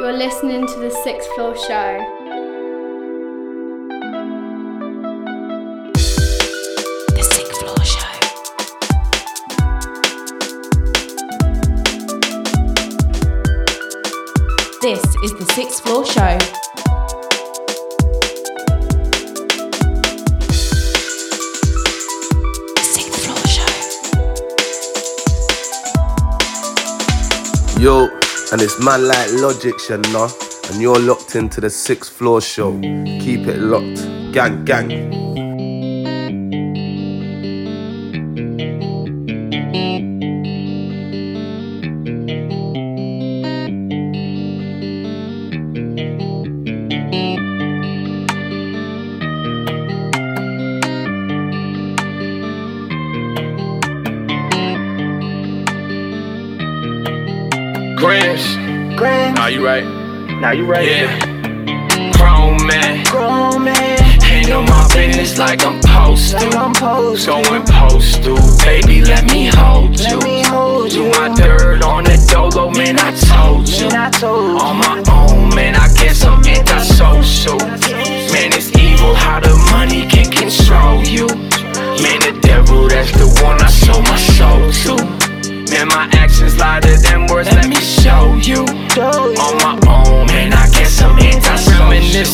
You're listening to the Sixth Floor Show. The Sixth Floor Show. This is the Sixth Floor Show. The Floor Show. Yo, and it's man like Logic, you know. And you're locked into the sixth floor show. Keep it locked. Gang, gang. You right. Yeah. Grown man. Grown man, Handle my business like I'm supposed like. I'm. Going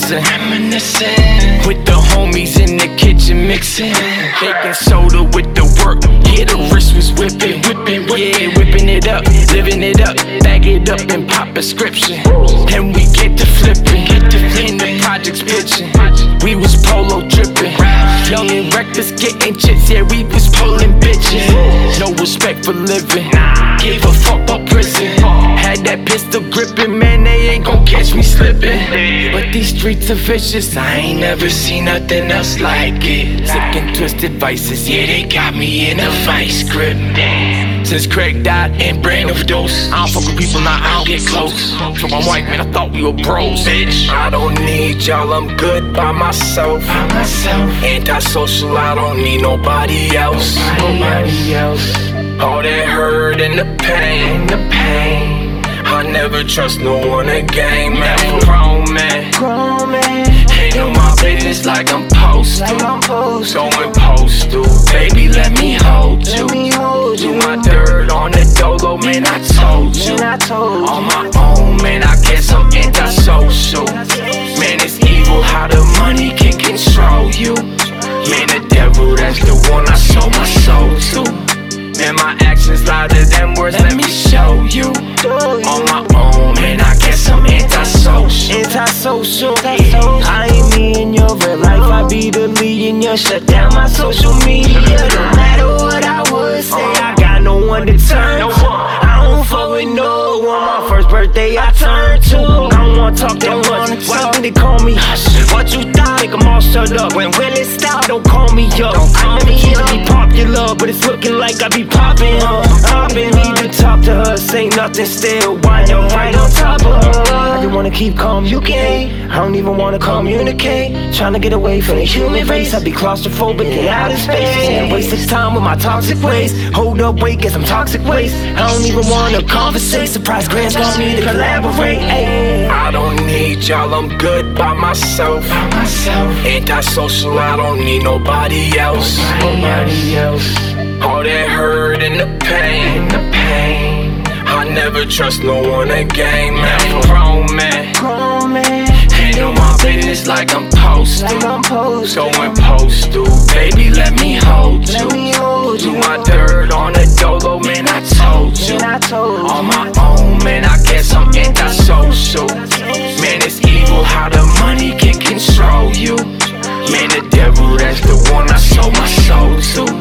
Reminiscing, reminiscing. With the homies in the kitchen mixing. Baking soda with the work. Yeah, the wrist was whipping, whipping, yeah, whipping it up, living it up. Bag it up and pop a prescription. Then we get to flipping, get to in the projects pitching. We was polo dripping. Young and reckless, getting chits, yeah, we was pulling bitches. No respect for living, gave a fuck about prison. Had that pistol gripping, ain't gon' catch me slipping. But these streets are vicious, I ain't never seen nothing else like it. Sick and twisted vices, yeah, they got me in a vice grip. Since Craig died and brain overdose, I don't fuck with people now, I don't get close. So I'm white, man, I thought we were bros, bitch. I don't need y'all, I'm good by myself. By myself. Antisocial, I don't need nobody else. Nobody else. All that hurt and the pain, the pain. Never trust no one again, man. Grown man. Grown man, Handle my business like I'm supposed I'm to. Going postal, baby, let me hold you. Let me hold Do my dirt on the dolo, man, I told you. Man, I told you. On my own, man, I guess I'm antisocial. Man, it's evil how the money can control you. Man, the devil, that's the one I sold my soul to. Man, my actions louder than words, let me show you. On my own, man, I guess I'm antisocial. Antisocial. I ain't me in your real life. I be the lead in your shut down my social media. No matter what I would say, I got no one to turn to. I don't fuck with no one. My first birthday I turned to. I wanna talk that much. Why don't they call me? What you thought? Make 'em all shut up. When will it stop? Don't call me up. Call I never here to be popular, but it's looking like I be popping. Uh, popping. Need to talk to her. Say nothing still. Wind up right on top of her. I just wanna keep calm. You can't. I don't even wanna communicate. Trying to get away from the human race. I be claustrophobic and out of space. And wasted time with my toxic ways. Hold up, wait, get some toxic waste. I don't even wanna conversate. Surprise, Gramz got me to collaborate. Ayy. I don't need y'all, I'm good by myself. By myself. Antisocial, I don't need nobody else. Nobody else. All that hurt and the pain, the pain. I never trust no one again, man. Grown man. Grown man, Handle my business like I'm supposed like to. I'm supposed to. Going postal, baby, let me hold you. Let me hold Do you. my dirt on the dolo, man, I told you. Man, I told you. On my own, man, I guess I'm antisocial. Man, how the money can control you. Man, the devil, that's the one I sold my soul to.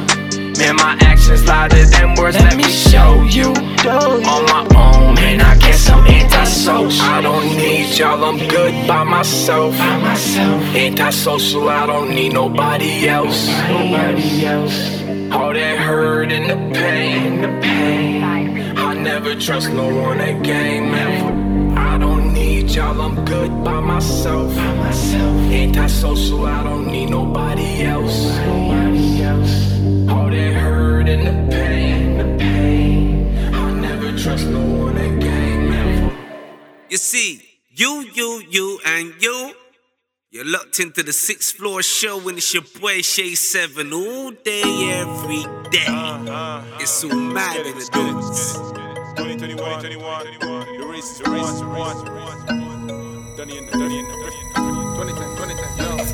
Man, my actions louder than words, let me show you. On my own, man, I guess I'm antisocial. I don't need y'all, I'm good by myself. By myself. Antisocial, I don't need nobody else. Nobody else. All that hurt and the pain, the pain. I never trust no one again, man. I don't need y'all, I'm good by myself. By myself. Antisocial, I don't need nobody else. Nobody else. All that hurt and the pain, the pain. I never trust no one again, man. You see, you, you, you, and you. You're locked into the sixth floor show and it's your boy Shay Seven all day, every day. It's so mad in the dudes. 2021, 2021, the race is the race is Donny in the Donny in the 2010, 2010,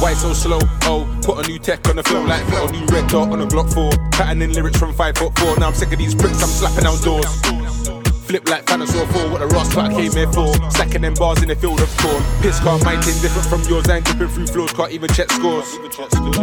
Why so slow? Oh, put a new tech on the flow like a new red dot on a Glock 4. Patterning lyrics from 5 foot 4. Now I'm sick of these pricks, I'm slapping out doors. Flip like Dinosaur 4, what the Ross clock came here for. Stacking them bars in the field of corn. Piss car, my team different from yours. I ain't dipping through floors, can't even check scores.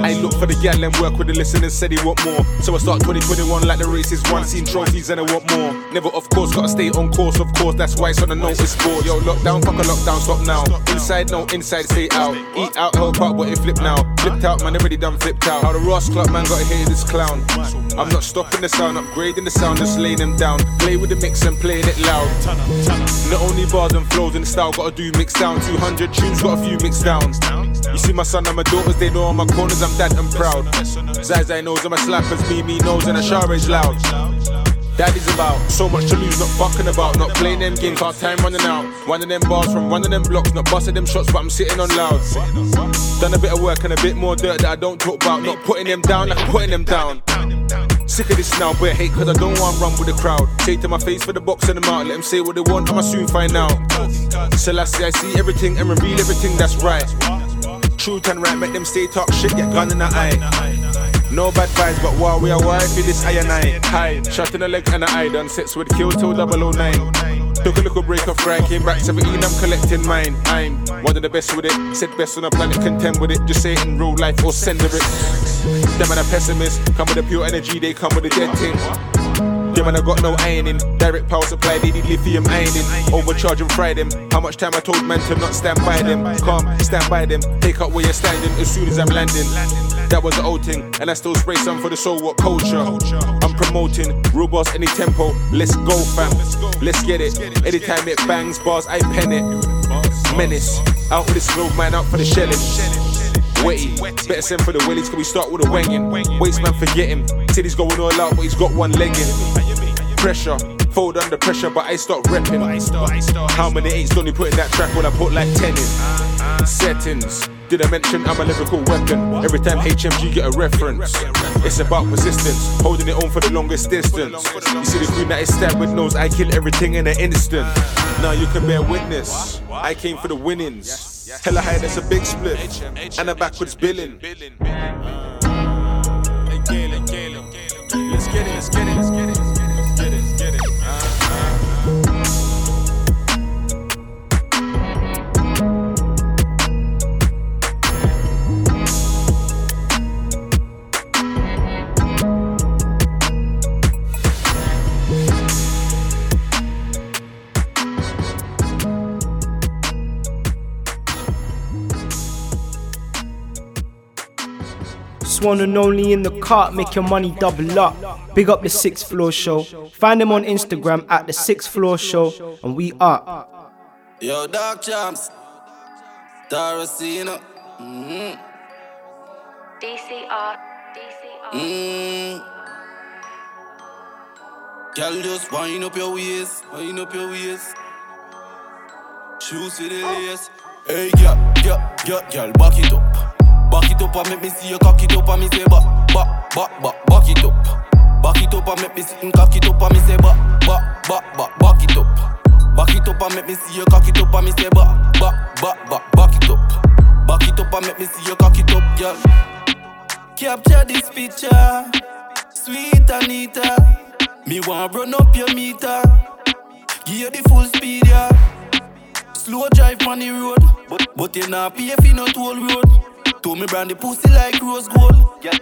I ain't look for the gal and work with the listeners, said he want more. So I start 2021 like the races, one seen trophies and I want more. Never, of course, gotta stay on course, of course, that's why it's on the notice board. Yo, lockdown, fuck a lockdown, stop now. Inside, no, inside, stay out. Eat out, help out, but it flip now. Flipped out, man, already done flipped out. How the Ross Club, man, gotta hear this clown. I'm not stopping the sound, upgrading the sound, just laying them down. Play with the mix and it loud. Not only bars and flows and style, gotta do mix down. 200 tunes, got a few mix downs. You see my son and my daughters, they know on my corners, I'm dad and proud. Zai Zai knows and my slappers, me knows, and a shower is loud. Daddy's about so much to lose, not fucking about, not playing them games, hard time running out. One of them bars from one of them blocks, not busting them shots, but I'm sitting on loud. Done a bit of work and a bit more dirt that I don't talk about, not putting them down like I'm putting them down. Sick of this now, but hate cause I don't want run with the crowd. Say to my face for the box and the mouth, let them say what they want, I'ma soon find out. Selassie, I see I see everything and reveal everything that's right. Truth and right, make them stay talk shit, get gun in the eye. No bad vibes, but while we are wired for this I and. High, shot in the leg and the eye done sets with kill till 009. Took a little break off grind, came back 17, I'm collecting mine. I'm one of the best with it, said best on the planet, contend with it. Just say it in real life or send it. Them and a pessimist, come with the pure energy, they come with a dead thing. Them and I got no ironing. Direct power supply, they need lithium ironing. Overcharge and fry them. How much time I told men to not stand by them. Calm, stand by them. Take up where you're standing as soon as I'm landing. That was the old thing, and I still spray some for the soul. What culture? I'm promoting real any tempo. Let's go, fam. Let's get it. Anytime it bangs bars, I pen it. Menace. Out with this globe, man, out for the shelling. Wetty, better send for the willies, can we start with a wangin'? Waste man, forget him. He's going all out, but he's got one leg in. Pressure, fold under pressure, but I start repping. How many eights don't you put in that track when I put like 10 in? Settings. Did I mention I'm a lyrical weapon? Every time HMG get a reference, it's about persistence, holding it on for the longest distance. You see the queen that is stabbed with knows I kill everything in an instant. Now you can bear witness. I came for the winnings. Hella high, that's a big split, and a backwards billing. Let's get it, let's get it, let's get it, Swan and only in the cart, make your money double up. Big up the sixth floor show. Find them on Instagram at the sixth floor show, and we are. Yo, Dark Champs. Tarasina. Mm-hmm. DCR. DCR. Mm. Girl, just wind up your waist, wind up your waist. Shoes for the lace. Hey, girl, girl, girl, girl, back it up. Back it up and make me see you cock it up and me say back, back, back, back, back it up. Back it up and make me sit and cock it up and me say back, back, back, back, back it up. Back it up and make me see you cock it up and me say back, back, back, back, back it up. Back it up and make me see you cock it up, girl. Capture this picture, sweet Anita. Me want run up your meter, give you the full speed, yeah. Slow drive on the road, but but you not pay if you not toll road. To me brand the pussy like rose gold.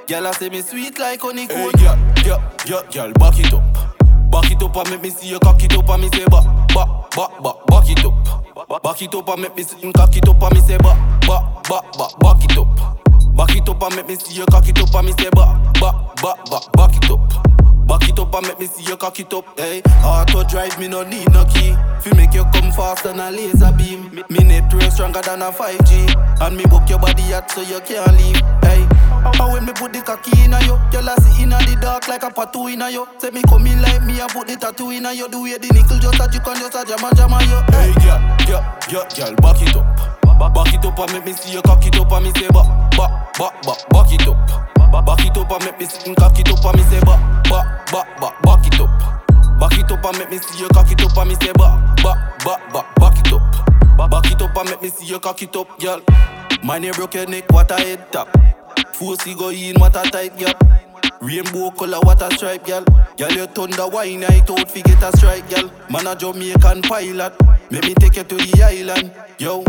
Girl, I say me sweet like honey gold. Hey, girl, girl, girl, girl, back it up. Back it up and make me see you cock it up and me say back, back, back, back, back it up. Back it up and make me sit and cock it up and me say back, back, back, back, back it up. Back it up and make me see you cock it up and me say back, back, back, back, back it up. Back it up and make me see you cock it up, hey. Auto drive, me no need no key. Fi make you come faster than a laser beam. Me, me network stronger than a 5G And me book your body out so you can't leave, hey And when me put the cocky in a yo, girl I see in a the dark like a tattoo in a yo. Say me come in like me, I put the tattoo in a yo. Do way the nickel just a juke and just a jam and jam a yo. Hey girl, girl, girl, girl, back it up. Back it up and make me see you cock it up and me say back, back, back, back, back it up. Back it up and make me sit and cock it up and me say back, back, back, back, back it up. Back it up and make me see you cock it up and me say back, back, back, back, back it up. Back it up and make me see you cock it up, girl. My name broke your neck, what a head tap. Fussy go in, what a tight gap. Rainbow color, what a stripe, girl. Girl, you thunder wine night out, fi get a strike, girl. Man a Jamaican pilot, make me take you to the island, yo.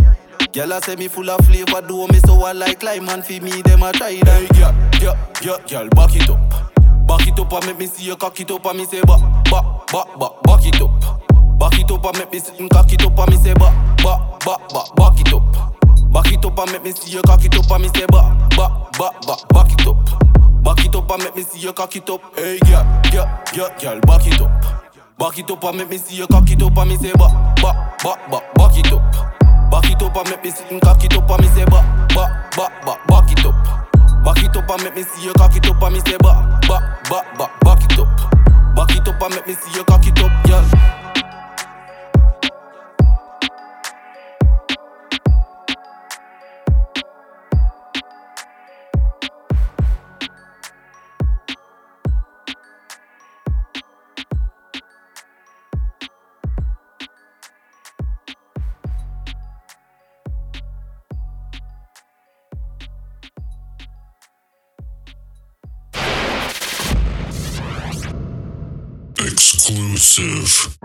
Girl, I say me full of flavor, do me so I like lime and fi me them a try that. Hey, girl, girl, girl, girl, back it up. Back it up and make me see you cock it up and me say back, back, back, back, back it up. Back it up and make me see and cock it up and me say back, back, back, back, back it up. Back it up and make me see you cock it up and me say back, back, back, back, back it up. Back it up and make me see you cock it up. Hey, girl, girl, girl, girl, back it up. Back it up and make me see you cock it and me say back, back, back, back, back it up. Back it up and make me sit and cock it and me say back, back, back, back, back it up. Back it up and make me see you cock it up and me say back, back, back, back, back it up. Back it up and make me see you cock it up, girl. Exclusive.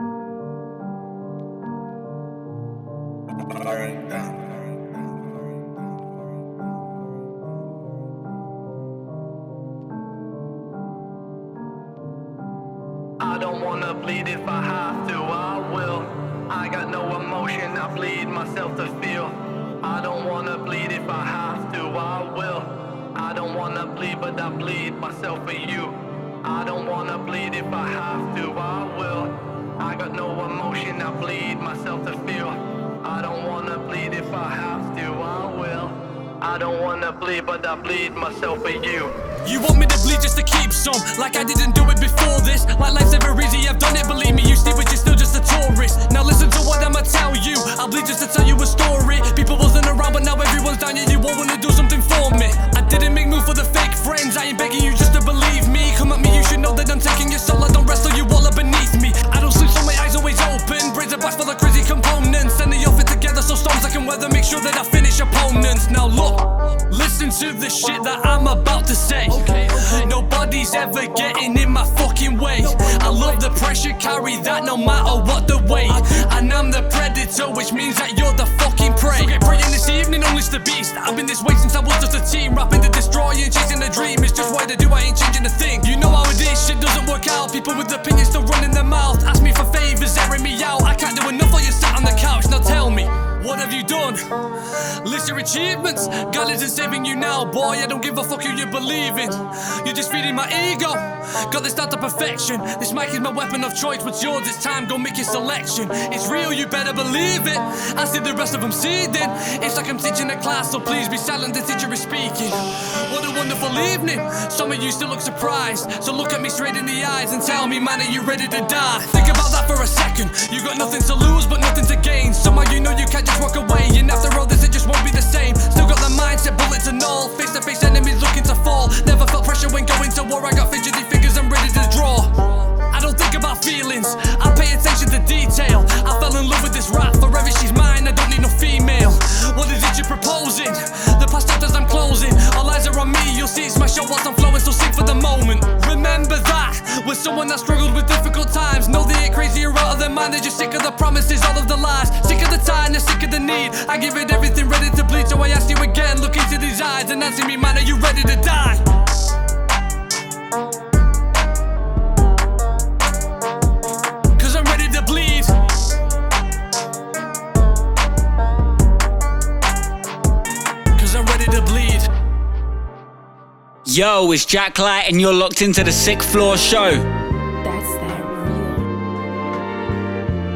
I bleed myself for you. You want me to bleed just to keep some? Like I didn't do it before this. Like life's never easy, I've done it, believe me You see, but you're still just a tourist. Now listen to what I'ma tell you. I'll bleed just to tell you a story. People wasn't around, but now everyone's down Yeah, you all wanna do something for me. I didn't make move for the fake friends. I ain't begging you just to believe me. Come at me, you should know that I'm taking your soul. I don't wrestle you all are beneath me. I don't sleep, so my eyes always open. Brains are blast for the crazy components. And they all fit together so storms I can weather. Make sure that I finish opponents. Now look, listen to the shit that I'm about to say okay Nobody's ever getting in my fucking way. I love the pressure, carry that no matter what the weight. And I'm the predator, which means that you're the fucking prey. So get praying this evening, unleash the beast. I've been this way since I was just a teen, rapping destroy and chasing a dream. It's just what I do, I ain't changing a thing. You know how it is, shit doesn't work out. People with opinions still running their mouth. Ask me for favors, airing me out. I can't do enough while you're sat on the couch. Now tell me. What have you done? List your achievements. God isn't saving you now, boy. I don't give a fuck who you believe in. You're just feeding my ego. Got this down to perfection. This mic is my weapon of choice. What's yours? It's time. Go make your selection. It's real, you better believe it. I see the rest of them seething. It's like I'm teaching a class, so please be silent. The teacher is speaking. What a wonderful evening. Some of you still look surprised. So look at me straight in the eyes and tell me, man, are you ready to die? Think about that for a second. You got nothing to lose, but nothing to gain. Somehow you know you can't just walk away. And after all this, it just won't be the same. Still got the mindset, bullet to null. Face to face enemies looking to fall. Never felt pressure when going to war. I got fidgety fingers, I'm ready to draw. I don't think about feelings, I pay attention to detail. I fell in love with this rap, forever she's mine. I don't need no female. What is it you're proposing? The past chapters I'm closing. All eyes are on me, you'll see it's my show whilst I'm flowing, so sing for the moment. Remember that, with someone that struggled with difficult times. Know they ain't crazy or out of their mind, they're just sick of the promises, all of the lies. Sick of the time, they're sick of the need. I give it everything ready to bleed, so I ask you again. Look into these eyes and answer me, man, are you ready to die? Yo, it's Jack Light, and you're locked into the Sixth Floor Show.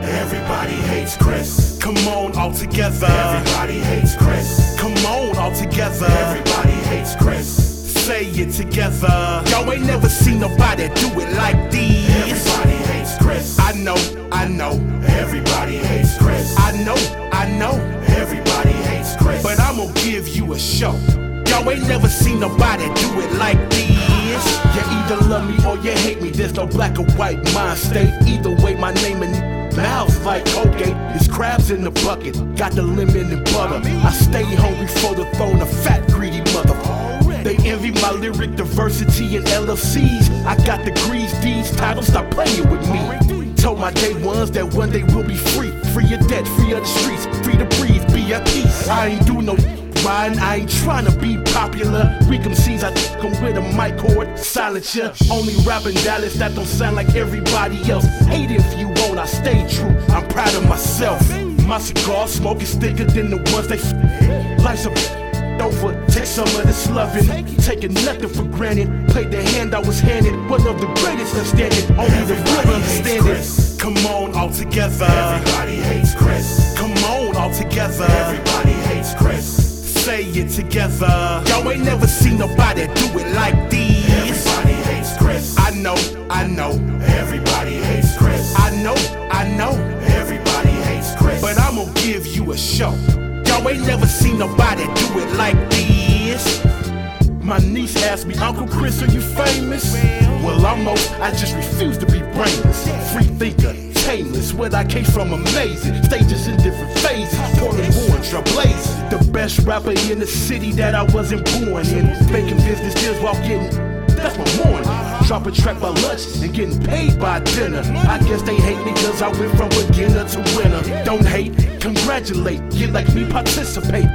Everybody hates Chris. Come on, all together. Everybody hates Chris. Come on, all together. Everybody hates Chris. Say it together. Y'all ain't never seen nobody do it like these. Everybody hates Chris. I know, I know. Everybody hates Chris. I know, I know. Everybody hates Chris. But I'm gonna give you a show. Y'all ain't never seen nobody do it like this. You either love me or you hate me. There's no black or white mind state. Either way, my name and mouths like Colgate. There's crabs in the bucket. Got the lemon and butter. I stay hungry for the throne of fat, greedy motherfucker. They envy my lyric diversity and LFCs. I got degrees, these titles, stop playing with me. Told my day ones that one day we'll be free. Free of debt, free of the streets, free to breathe, be at peace. I ain't do no riding, I ain't trying to be popular. Weak MCs, I come with a mic cord, silence ya. Only rapping Dallas that don't sound like everybody else. Hate if you won't, I stay true. I'm proud of myself. My cigar smoke is thicker than the ones they f- Life's a over. Take some of this loving, taking nothing for granted. Played the hand I was handed, one of the greatest understanding. Only the real understand it. Come on, all together. Everybody hates Chris. Come on, all together. Everybody hates Chris. Say it together. Y'all ain't never seen nobody do it like these. Everybody hates Chris. I know, I know. Everybody hates Chris. I know, I know. Everybody hates Chris. But I'm gonna give you a show. Y'all ain't never seen nobody do it like this. My niece asked me, Uncle Chris, are you famous? Well, I'm almost. I just refuse to be brainless. Free thinker, tameless. Where I came from, amazing. Stages in different phases. Born, The best rapper in the city that I wasn't born in. Making business deals while getting. That's my morning. Drop a track by lunch and getting paid by dinner. I guess they hate me cause I went from beginner to winner. Don't hate, congratulate. Get like me, participate.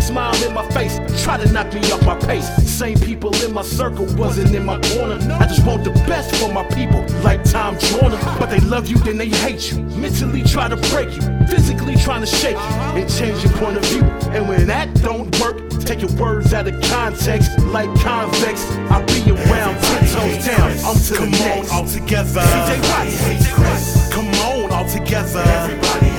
Smile in my face, try to knock me off my pace. Same people in my circle wasn't in my corner. I just want the best for my people, like Tom Joyner. But they love you, then they hate you. Mentally try to break you, physically trying to shake you, and change your point of view. And when that don't work, take your words out of context, like convex. I'll be around ten toes down. I'm to Come the next. all together. CJ Rice Chris. Come on, all together. Everybody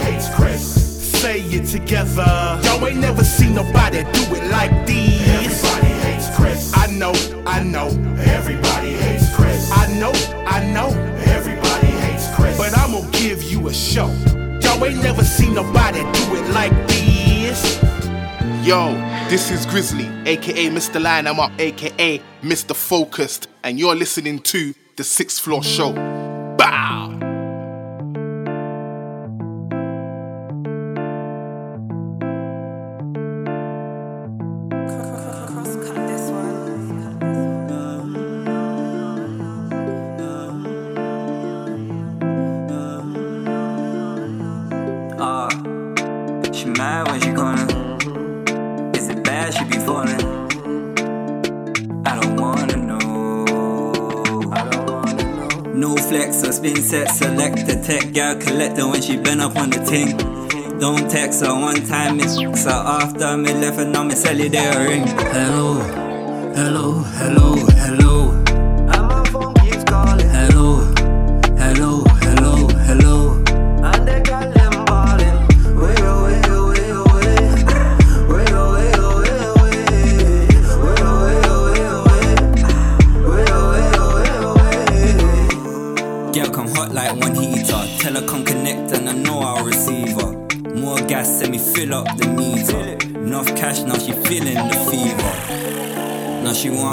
say it together. Y'all ain't never seen nobody do it like these. Everybody hates Chris. I know, I know. Everybody hates Chris. I know, I know. Everybody hates Chris. But I'm gonna give you a show. Y'all ain't never seen nobody do it like this. Yo, this is Grizzly, aka Mr. Line I'm up, aka Mr. Focused, and you're listening to the Sixth Floor Show. Bow! She mad when she calling. Is it bad she be falling? I don't wanna know. I don't wanna know. No flex or spin set, select the tech girl collector when she been up on the ting. Don't text her one time, it's her after me left and now me cellular ring. Hello, hello, hello, hello.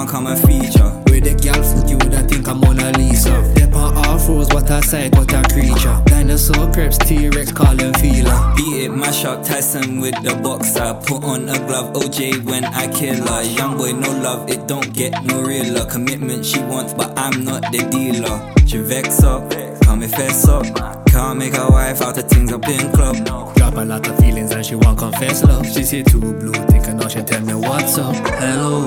Come and feature. With the gal fuck you I think I'm Mona Lisa. Dip on all fours, what a sight, what a creature. Dinosaur creps, T-Rex, calling feeler. Beat it, mash up Tyson with the boxer. Put on a glove, OJ when I kill her. Young boy, no love, it don't get no realer. Commitment she wants, but I'm not the dealer. She vex up, call me fess up. Can't make a wife out of things up in club. Drop a lot of feelings and she won't confess love. She say too blue, thinking now she tell me what's up. Hello,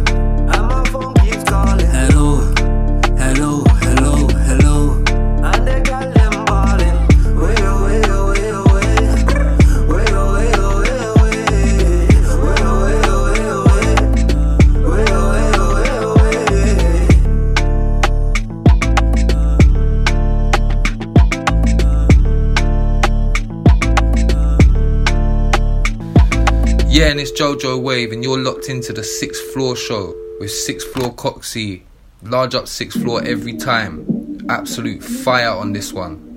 Yeah, and it's Jojo Wave, and you're locked into the sixth floor show with sixth floor Coxie. Large up sixth floor every time. Absolute fire on this one.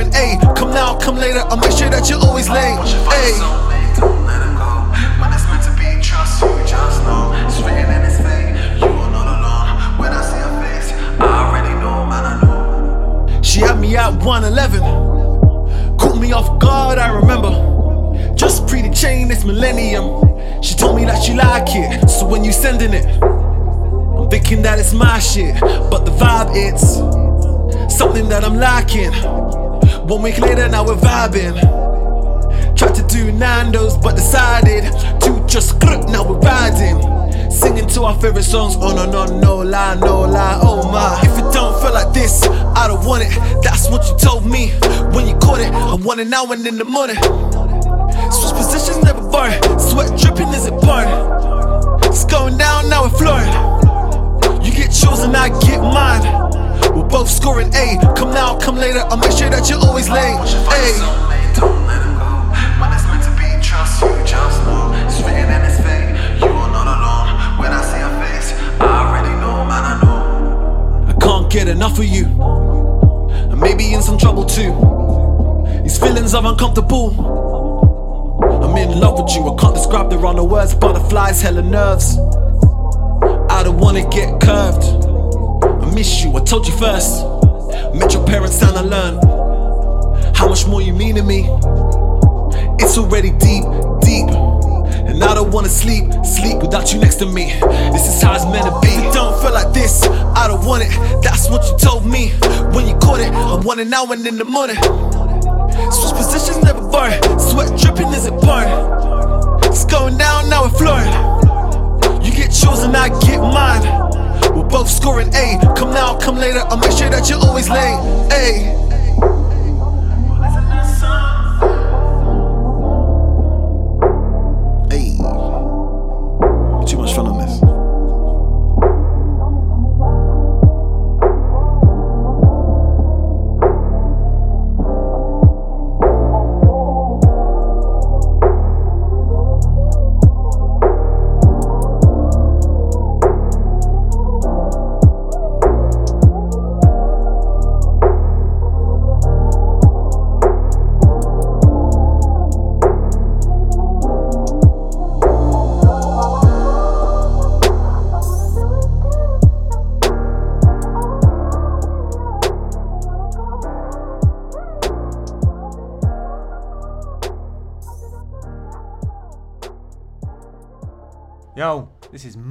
Scoring A. Come now, come later. I'll make sure that you're always late. A. When it's meant to be, trust you, just know it's in his fate. You are not alone. When I see your face, I already know, man, I know. She had me at 111. Caught me off guard, I remember. Just pre the chain, it's millennium. She told me that she like it. So when you sending it, I'm thinking that it's my shit. But the vibe, it's something that I'm lacking. One week later, now we're vibing. Tried to do Nando's, but decided to just grip. Now we're riding. Singing to our favorite songs, oh no, no, no lie, no lie, oh my. If it don't feel like this, I don't want it. That's what you told me when you caught it. I want it now and in the morning. Switch positions never burn. Sweat dripping as it burn. It's going down, now we're flooring. You get chosen, I get mine. Both scoring A. Come now, come later. I'll make sure that you're always late. A. When it's meant to be, trust you, just know it's in his fate. You are not alone. When I see your face, I already know, man, I know. I can't get enough of you. I may be in some trouble too. These feelings are uncomfortable. I'm in love with you. I can't describe the wrong words. Butterflies, hella nerves. I don't wanna get curved. I miss you. I told you first. Met your parents and I learned how much more you mean to me. It's already deep, deep. And I don't wanna sleep, sleep without you next to me. This is how it's meant to be. It don't feel like this, I don't want it. That's what you told me when you caught it. I want it now and in the morning. Switch positions never burn. Sweat dripping as it burn. It's going down, now we're. You get chosen, I get mine. Both scoring A. Come now, come later. I'll make sure that you're always late. A.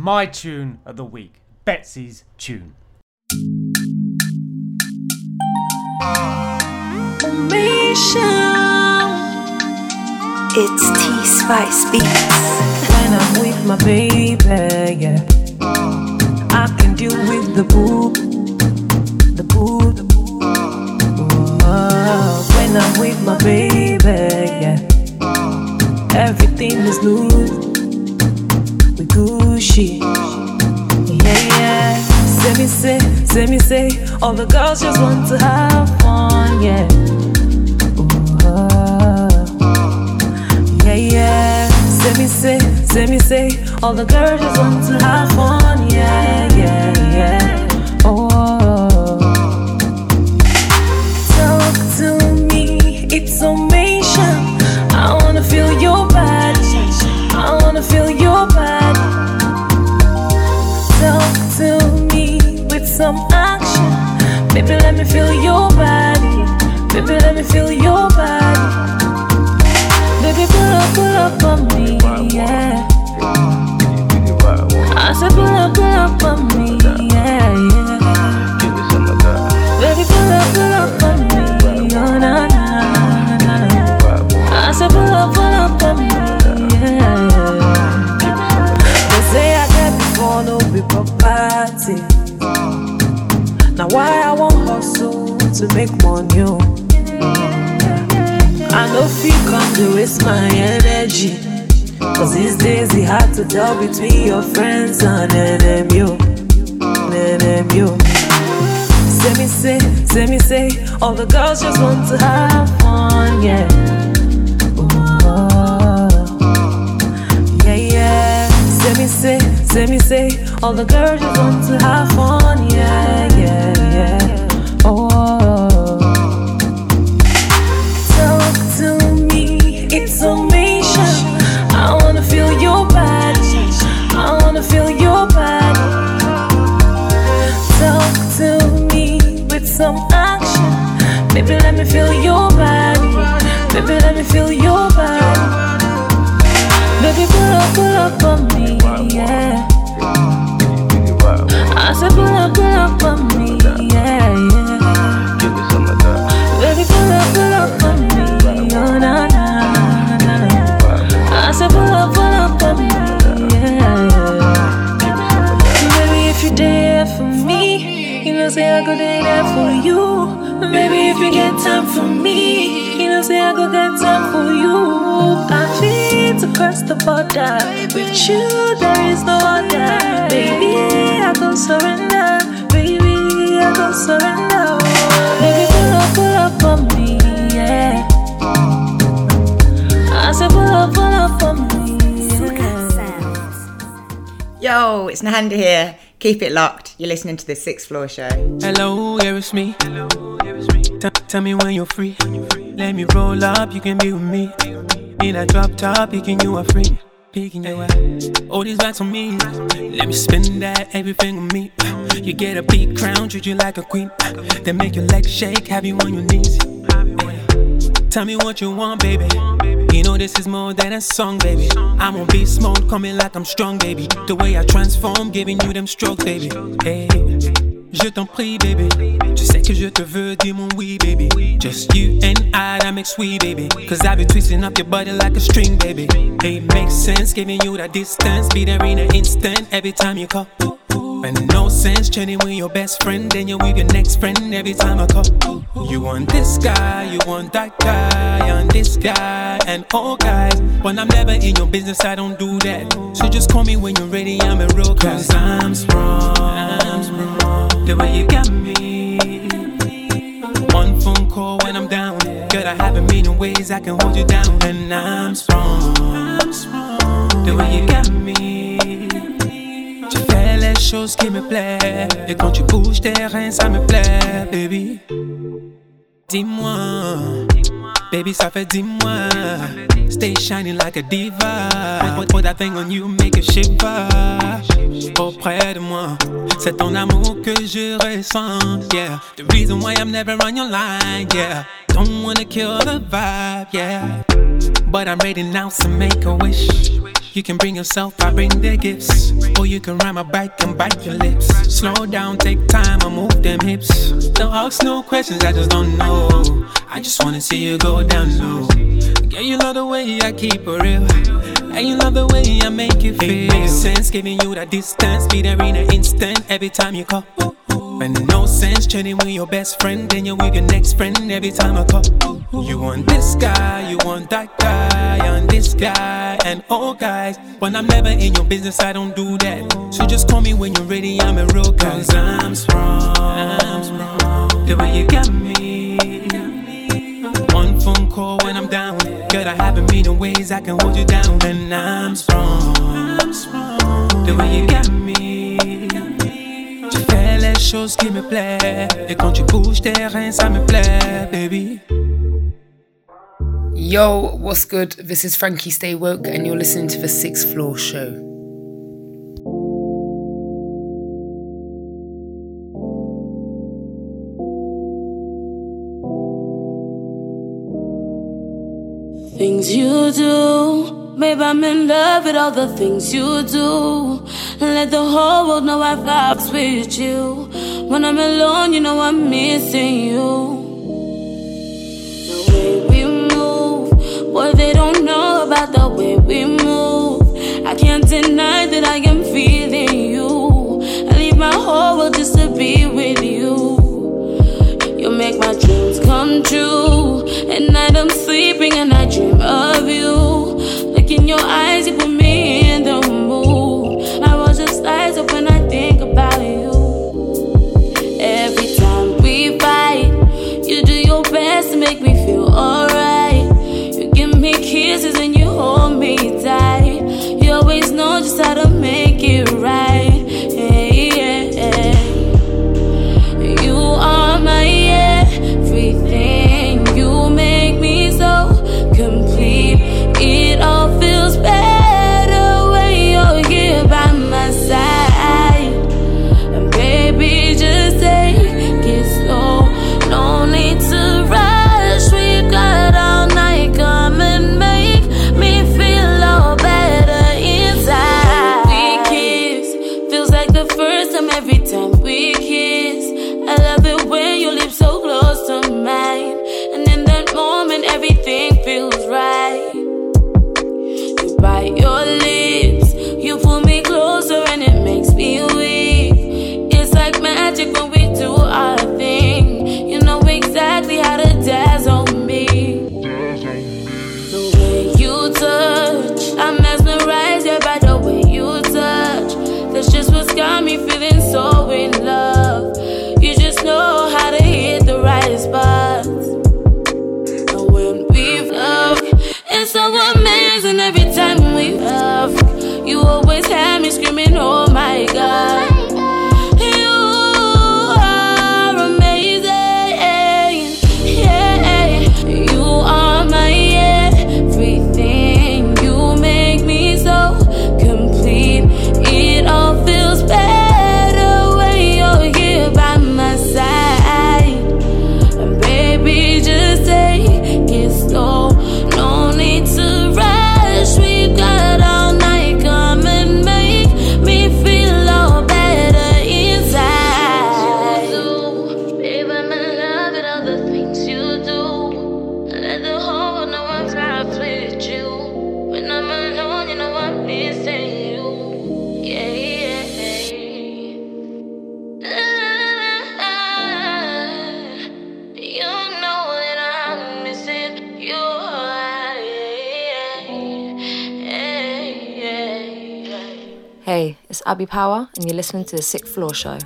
my tune of the week. Betsy's tune. It's T Spice Beats. When I'm with my baby, yeah, I can deal with the boo, the boo, the boo. Oh, when I'm with my baby, yeah, everything is loose, we Gucci, yeah, yeah. Say me say, say me say, all the girls just want to have fun, yeah. Yeah, yeah. Say me say, say me say, all the girls just want to have fun. Yeah, yeah, yeah. feel your body. Baby, pull up, pull up on me, yeah. I said, pull up, pull up on me, yeah, yeah. Baby, pull up, pull up on me, oh na na na. I said, pull up, pull up on me, yeah. They say I get before to be property. Now why I won't hustle to make money? Oh? Know if you come to waste my energy. Cause these days it hard to tell between your friends and enemy. Oh. Enemy. Oh. Say me say, say me say, all the girls just want to have fun, yeah. Yeah, yeah. Say me say, say me say, all the girls just want to have fun, yeah, up, on me, yeah. I said, pull up, pull up on me, yeah, yeah. Baby, pull up, pull up on me, oh na na na. I said, pull up, pull up on me, yeah, yeah. Baby, if you're there for me, you know say I go there for you. Baby, if you get time for me, you know say I go get time for you. I cross the border with you. There is no other, baby. I go surrender, baby. I go surrender. Baby, pull up, pull up on me, yeah. I said, pull up, pull up on me. Yeah. Yo, it's Nahanda here. Keep it locked. You're listening to the Sixth Floor Show. Hello, here it's me. T- tell me when you're free. Let me roll up, you can be with me. In a drop top, picking you up free. Picking you up. All these racks on me. Let me spend that everything on me. You get a big crown, treat you like a queen. Then make your legs shake, have you on your knees. Tell me what you want, baby. You know this is more than a song, baby. I'm on beast mode, coming like I'm strong, baby. The way I transform, giving you them strokes, baby. Hey, je t'en prie, baby. Tu sais que je te veux, dis mon oui, baby. Just you and I, that makes sweet, baby. Cause I've been twisting up your body like a string, baby. Hey, makes sense, giving you that distance. Be there in an instant, every time you call. And no sense chatting with your best friend, then you're with your next friend every time I call. You want this guy, you want that guy, and this guy, and all guys. When I'm never in your business, I don't do that. So just call me when you're ready, I'm a real guy. Cause I'm strong, I'm strong. The way you got me. One phone call when I'm down. Girl, I have a million ways I can hold you down. And I'm strong, I'm strong. The way you got me. Tu fais les choses qui me plaisent. Et quand tu bouges tes reins, ça me plaît, baby. Dis-moi, baby, ça fait dis-moi. Stay shining like a diva. Put, put that thing on you, make it shiver. Auprès de moi, c'est ton amour que je ressens. Yeah, the reason why I'm never on your line. Yeah, don't wanna kill the vibe. Yeah, but I'm ready now, to make a wish. You can bring yourself, I bring the gifts. Or you can ride my bike and bite your lips. Slow down, take time, I move them hips. Don't ask no questions, I just don't know. I just wanna see you go down low. Yeah, you love the way I keep it real. And you love the way I make you feel. It makes sense, giving you that distance. Be there in an instant, every time you call. And no sense chatting with your best friend, then you're with your next friend every time I call. You want this guy, you want that guy, and this guy, and all guys. When I'm never in your business, I don't do that. So just call me when you're ready, I'm a real guy. Cause I'm strong, I'm strong. The way you got me. One phone call when I'm down. Girl, I have a million ways I can hold you down. And I'm strong, I'm strong. The way you got me. Qui me. Et quand tu bouges tes reins, ça me plaît, baby. Yo, what's good? This is Frankie Stay Woke, and you're listening to the Sixth Floor Show. Things you do, babe, I'm in love with all the things you do. Let the whole world know I vibes with you. When I'm alone, you know I'm missing you. The way we move, boy, they don't know about the way we move. I can't deny that I am feeling you. I leave my whole world just to be with you. You make my dreams come true. At night I'm sleeping and I dream of you. Me feeling Power, and you're listening to the Sixth Floor Show.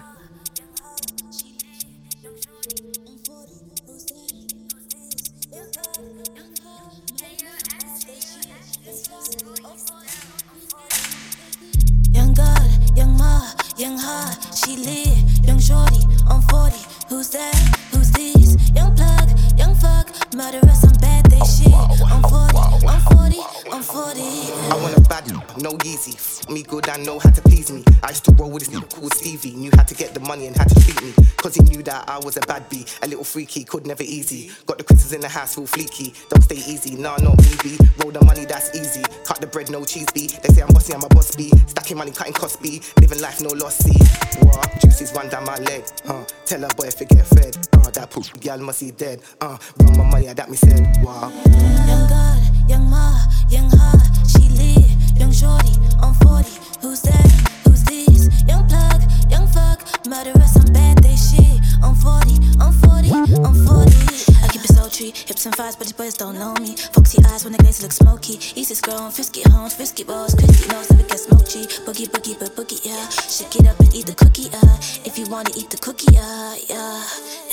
Cause he knew that I was a bad bee. A little freaky, could never easy. Got the crystals in the house, feel fleeky. Don't stay easy, nah, not me, B. Roll the money, that's easy. Cut the bread, no cheese, B. They say I'm bossy, I'm a boss, B. Stacking money, cutting cost, B. Living life, no loss, C. What? Juices run down my leg. Uh, tell a boy if it get fed. Uh, that poop, gal must be dead. Uh, run my money, that me said. Wow. Young God, young Ma, young Ha, she lit, young Shorty, on 40. Who's that? Who's this? Young young murderous on bad day shit. On 40, on 40, on 40. I keep it sultry, hips and thighs, but these boys don't know me. Foxy eyes when the glaze look smoky. Easy scroll frisky homes, frisky balls, crispy nose, never get smoky. Boogie, boogie, but boogie, yeah. Shake it up and eat the cookie, uh. If you wanna eat the cookie, uh, yeah.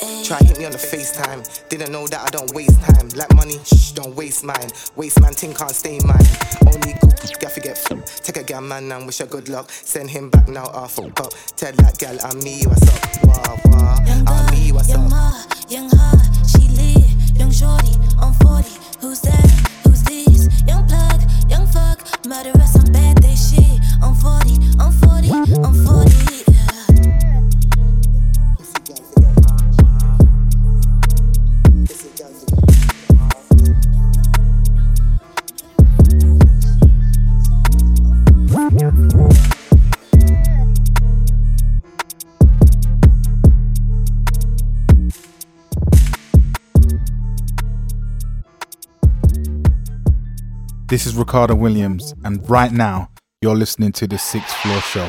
Ay. Try hit me on the FaceTime. Didn't know that I don't waste time. Like money, shh, don't waste mine. Waste man, thing can't stay mine. Only good, gal forget f- Take a gal man and wish her good luck. Send him back now, I fuck up. Tell that gal I'm me, what's up? Wah, wah. I'm me, what's Young up? Ma, young Ha, she lit, young Shorty, on 40. Who's that? Who's this? Young plug, young fuck, murderous on bad day shit. On 40, on 40, on 40. This is Ricardo Williams, and right now you're listening to the Sixth Floor Show.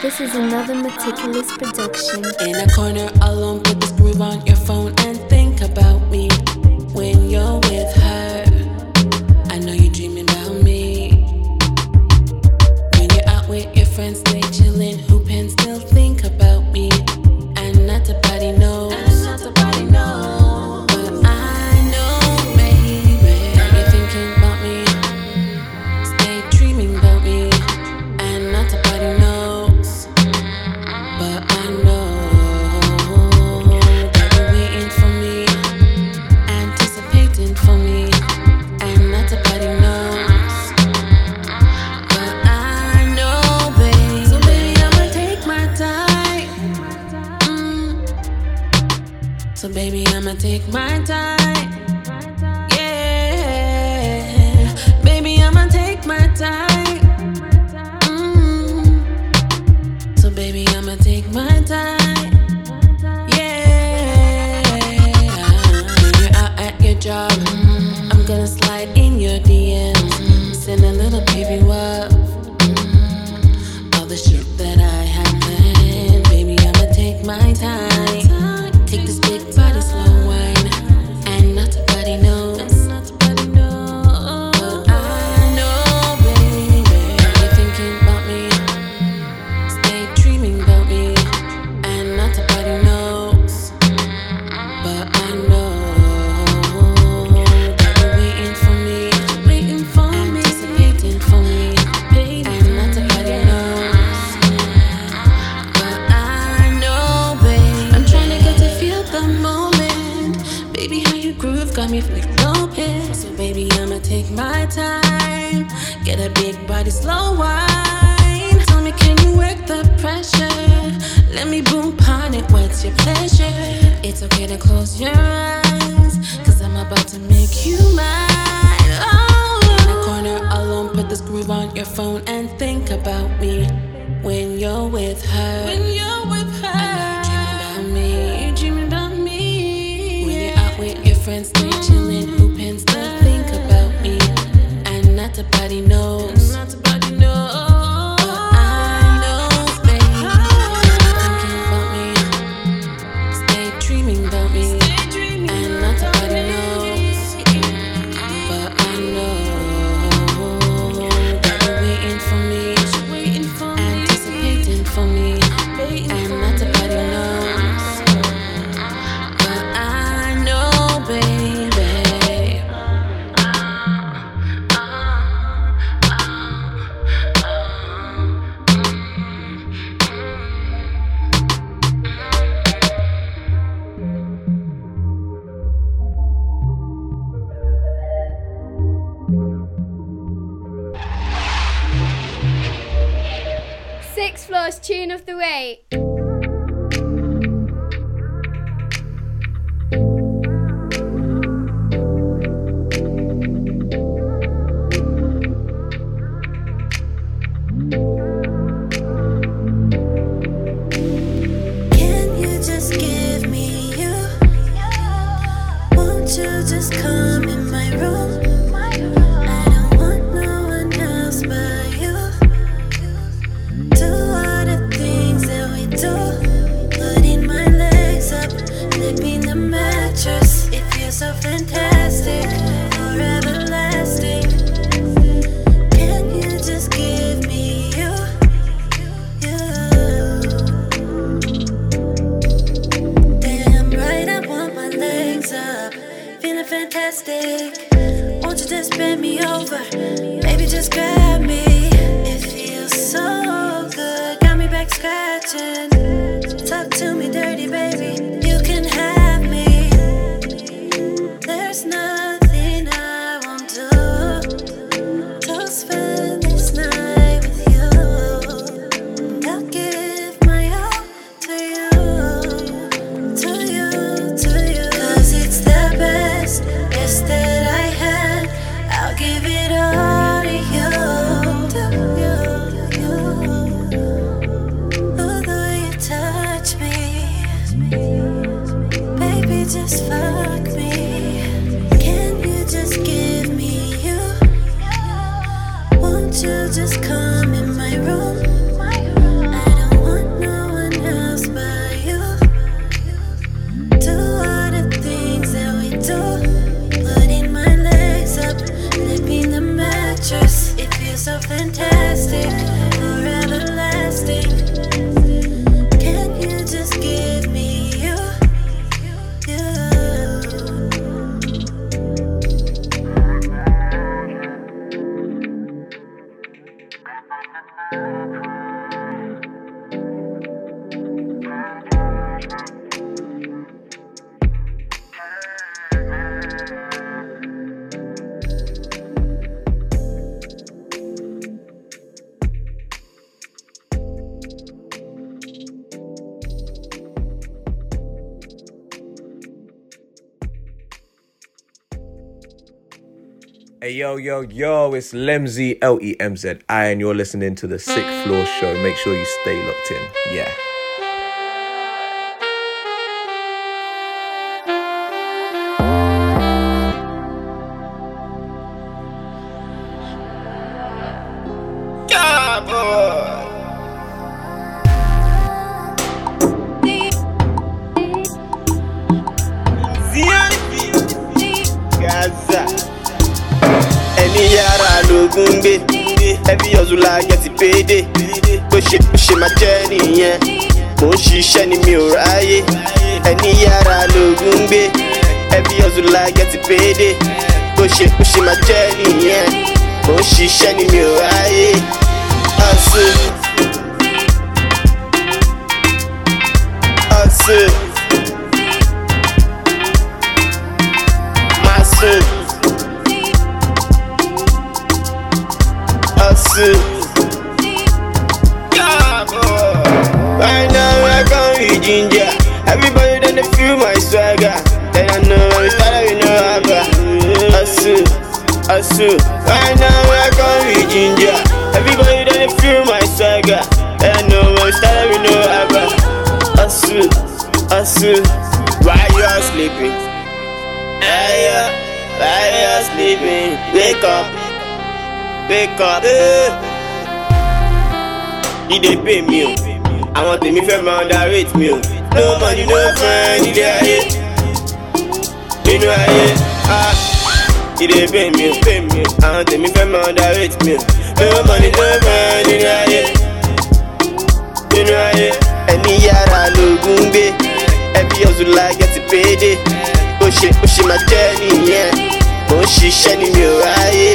This is another meticulous production. In a corner alone, put this groove on job, Hey yo yo yo, it's Lemzi L E M Z I, and you're listening to the Sixth Floor Show. Make sure you stay locked in. Yeah, ṣe máa jẹ́ nìyẹn. Mò ń ṣiṣẹ́ ni mi ò ráyè. Pay me o. Àwọn tèmi fẹ́ máa underrate mi o. No money, no friend, ilé ayé. Nínú ayé, ah. Dey pay me o, pay me o. Àwọn tèmi fẹ́ máa underrate mi o. No money, no friend, nínú ayé. Nínú ayé. Ẹni yàrá lóògùn gbé. Ẹbí ọ̀zùlà gẹ̀tì péde. Bó ṣe bó ṣe máa jẹ́ nìyẹn. Mò ń ṣiṣẹ́ ni mi ò ráyè.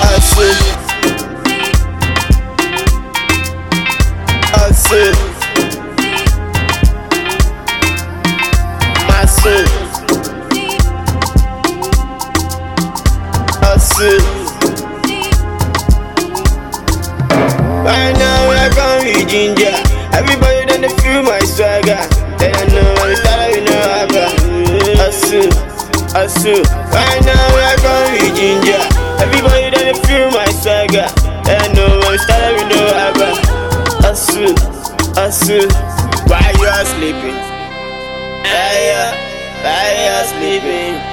Hustle.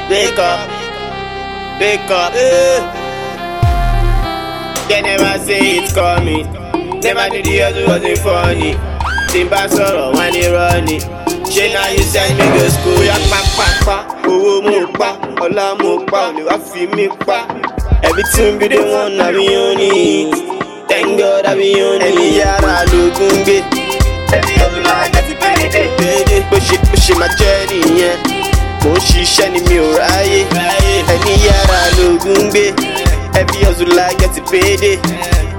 Wake up. Wake up. Eh. They never say it's coming. Never knew the other wasn't funny. Timba sọ̀rọ̀ wọn ni rọ́ọ̀nì. Ṣé náà you send me go school? Yá pápápá, owó mo pa, ọlá mo pa, wá fi mí pa. Everything be the one I be on it. Thank God I be on it. Ẹni yàrá lógún gbé. Ẹni ti péde. Péde bó ṣe bó ṣe máa jẹ́ nìyẹn. Mò ń ṣiṣẹ́ ni mi ò ráyè. Ẹni yàrá lógún gbé. Ẹbí ọ̀zùlà gẹ̀tì péde.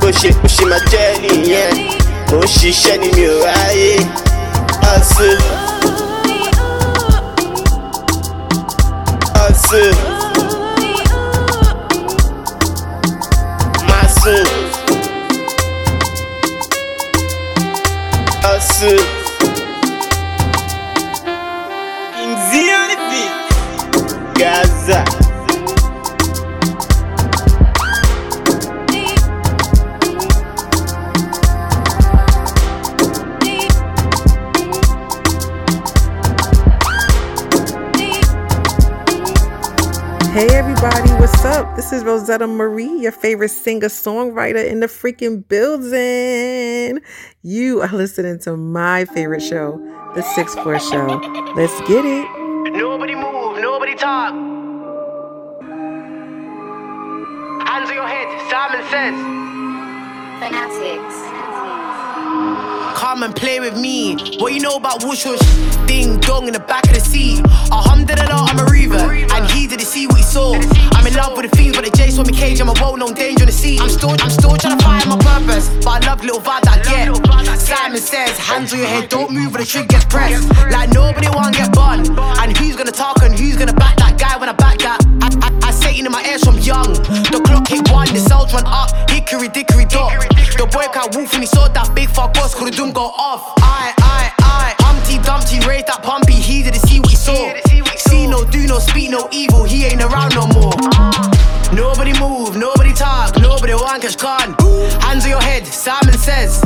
Bó ṣe bó ṣe máa jẹ́ nìyẹn. Ń ṣiṣẹ́ ni mi ò ráyè. Hustle. Hustle. Inzianifi. Gaza. Hey everybody, what's up? This is Rosetta Marie, your favorite singer songwriter in the freaking building. You are listening to my favorite show, The Sixth Floor Show. Let's get it. Nobody move, nobody talk. Hands on your head, Simon says. Fanatics. Come and play with me. What you know about whoosh whoosh? Ding dong in the back of the seat. Alhamdulillah, I'm a reaver. And he didn't see what he saw. I'm in love with the things, but the J saw me cage. I'm a well known danger in the sea. I'm still, I'm still trying to find my purpose. But I love little vibe that I get. Simon says, hands on your head, don't move when the trigger gets pressed. Like nobody want to get bun. And who's gonna talk and who's gonna back that guy when I back that? I, I, I in my ears from young. The clock hit one, the cells run up. Hickory dickory dock. The boy can't wolf when he saw that big fuck boss. Could have done go off. I, I, I. Humpty Dumpty raised that pumpy. He didn't see what he saw. See no, do no, speak no evil. He ain't around no more. Nobody move, nobody talk, nobody want catch con. Hands on your head, Simon says.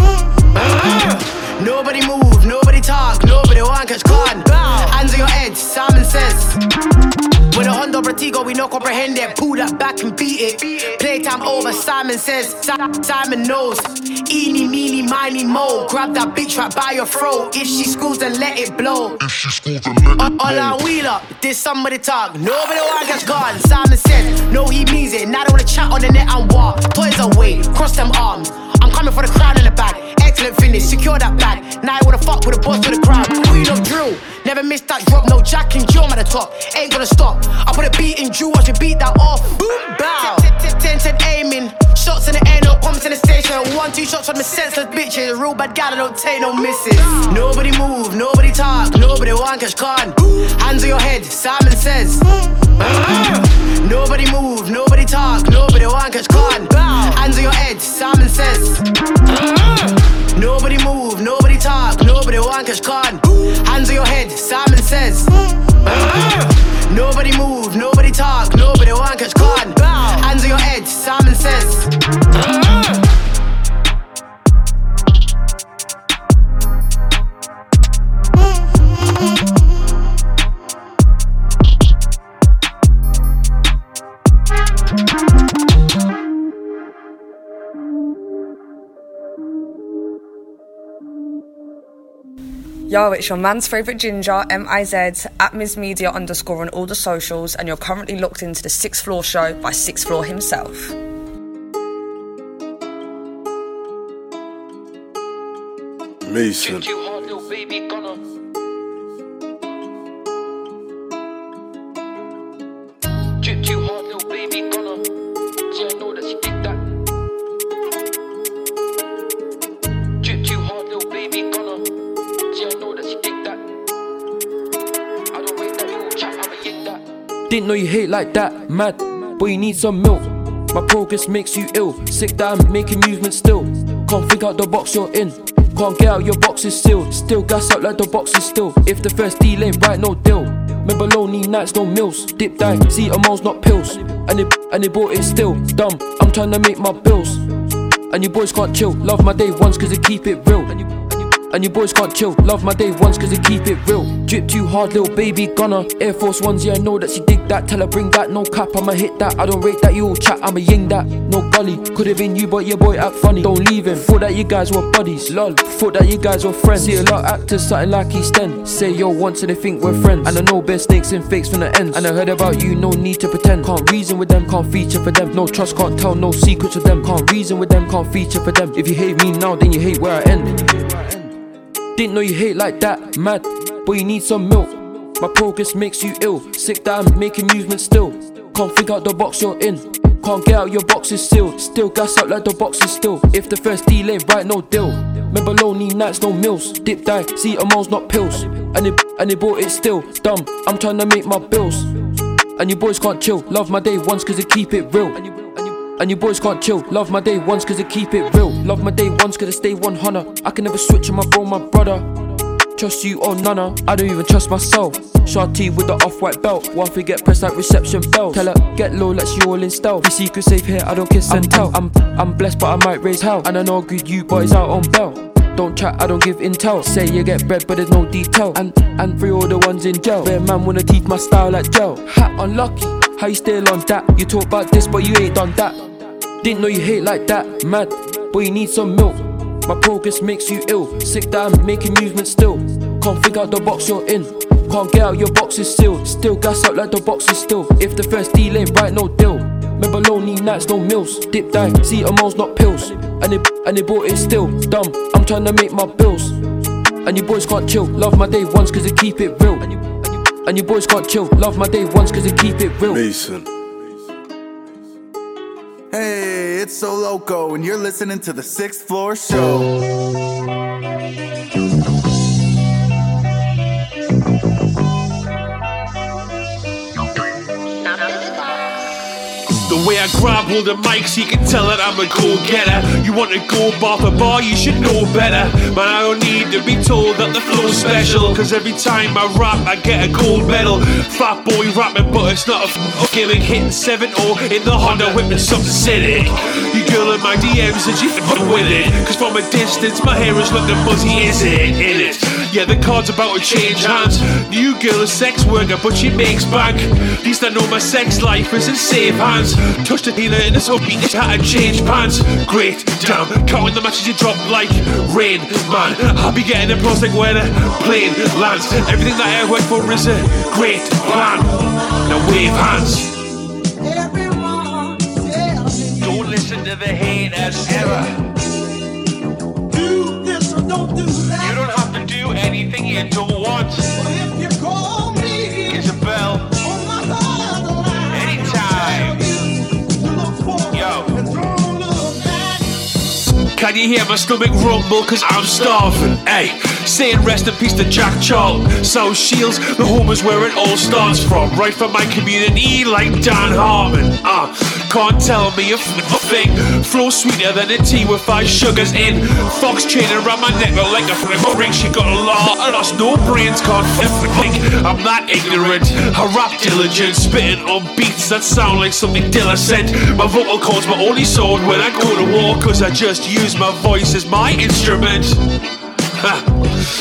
Nobody move, nobody talk, nobody want catch con. Hands on your head, Simon says. With a Honda Pratigo, we no comprehend it. Pull that back and beat it. Playtime over, Simon says. Si- Simon knows. Eeny, meeny, miny, mo. Grab that bitch right by your throat. If she screws, then let it blow. If she screws, then let it blow. All I wheel up, did somebody talk? Nobody want catch gone. Simon says, no, he means it. Now they wanna chat on the net and walk. Toys away, cross them arms. I'm coming for the crown in the bag. Excellent finish, secure that bag. Now I wanna fuck with the boss with the crowd. Queen of drill, never miss that drop. No jack and Joe at the top. Ain't gonna stop. I put a beat in Drew, watch you beat that off. Boom, bow. Ten, ten, aiming. Shots in the air, no pumps in the station. One, two shots from the senseless bitches. Real bad gal, I don't take no misses. Nobody move, nobody talk, nobody want catch con. Hands on your head, Simon says. Nobody move, nobody talk, nobody want catch con. Hands on your head, Simon says. Nobody move, nobody talk, nobody want catch con. Hands on your head, Simon says. Nobody move, nobody talk, nobody want catch con. Your head, Simon says. Yo, it's your man's favourite ginger, M-I-Z, at Ms Media underscore on all the socials, and you're currently locked into the Sixth Floor Show by Sixth Floor himself. Mason. Know you hate like that, mad. But you need some milk. My progress makes you ill. Sick that I'm making movement still. Can't think out the box you're in. Can't get out your box is sealed. Still gas up like the box is still. If the first deal ain't right, no deal. Remember lonely nights, no meals. Dip die, see a amounts, not pills. And they and they bought it still. Dumb, I'm trying to make my bills. And you boys can't chill. Love my day ones cause they keep it real. And you boys can't chill. Love my day ones cause they keep it real. Drip too hard, little baby gunner. Air Force Ones, yeah, I know that she that. Tell her bring that, no cap, I'ma hit that. I don't rate that, you all chat, I'ma ying that. No gully, could have been you, but your boy act funny. Don't leave him. Thought that you guys were buddies, lol. Thought that you guys were friends. See a lot of actors, something like East End. Say yo once and they think we're friends. And I know best snakes and fakes from the ends. And I heard about you, no need to pretend. Can't reason with them, can't feature for them. No trust, can't tell, no secrets with them. Can't reason with them, can't feature for them. If you hate me now, then you hate where I end. Didn't know you hate like that, mad. But you need some milk. My progress makes you ill. Sick that I'm making movement still. Can't think out the box you're in. Can't get out your box is sealed. Still gas up like the box is still. If the first deal ain't right, no deal. Remember lonely nights, no meals. Dip die, see a amounts, not pills. And they and they bought it still. Dumb, I'm trying to make my bills. And you boys can't chill. Love my day ones cause they keep it real. And you boys can't chill. Love my day ones cause they keep it real. Love my day ones cause they stay 100. I can never switch on my bro, my brother. Trust you or nana. I don't even trust myself. Shorty with the off white belt. One forget press like reception bell. Tell her, get low, let you all in stealth. The secret safe here, I don't kiss and tell. I'm, I'm blessed, but I might raise hell. And I know good you boys out on bell. Don't chat, I don't give intel. Say you get bread, but there's no detail. And and free all the ones in jail. Bear man wanna teach my style like gel. Hat unlucky, how you still on that? You talk about this, but you ain't done that. Didn't know you hate like that, mad. But you need some milk. My progress makes you ill. Sick that I'm making movement still. Can't figure out the box you're in. Can't get out your box is sealed. Still gas up like the box is still. If the first deal ain't right, no deal. Remember lonely nights, no meals. Dip dive, see amounts, not pills. And they and they bought it still. Dumb, I'm trying to make my bills. And you boys can't chill. Love my day ones cause they keep it real. And you boys can't chill. Love my day ones cause they keep it real. Mason. So Loco, and you're listening to the Sixth Floor Show. The The way I grab hold of mics, you can tell that I'm a go-getter. You want to go bar for bar, you should know better. Man, I don't need to be told that the flow's special. Cause every time I rap, I get a gold medal. Fat boy rapping, but it's not a gimmick. Hitting 7 0 in the Honda, whipping something acidic. You girl in my DMs said you f- with it. Cause from a distance, my hair is looking fuzzy, is it? In it. Yeah, the card's about to change hands. New girl, a sex worker, but she makes bank. At least I know my sex life is in safe hands. Touched the dealer in this upbeat, had to change pants. Great, damn, counting the matches you drop like rain, man. I'll be getting a like when a plane lands. Everything that I work for is a great plan. Now wave hands. Don't listen to the haters ever. Do this or don't do that. You don't have to do anything you don't want. Can you hear my stomach rumble? Cause I'm starving. Hey, saying rest in peace to Jack Charlton. South Shields, the home is where it all starts from. Right from my community, like Dan Harmon. Uh, can't tell me a, f- thing. Flow sweeter than a tea with five sugars in. Fox chain around my neck but like a flipper ring. She got a lot. I lost no brains, can't f- think. I'm that ignorant. I rap diligent, spitting on beats that sound like something Dilla said. My vocal cords my only sword when I go to war, cause I just use my voice is my instrument.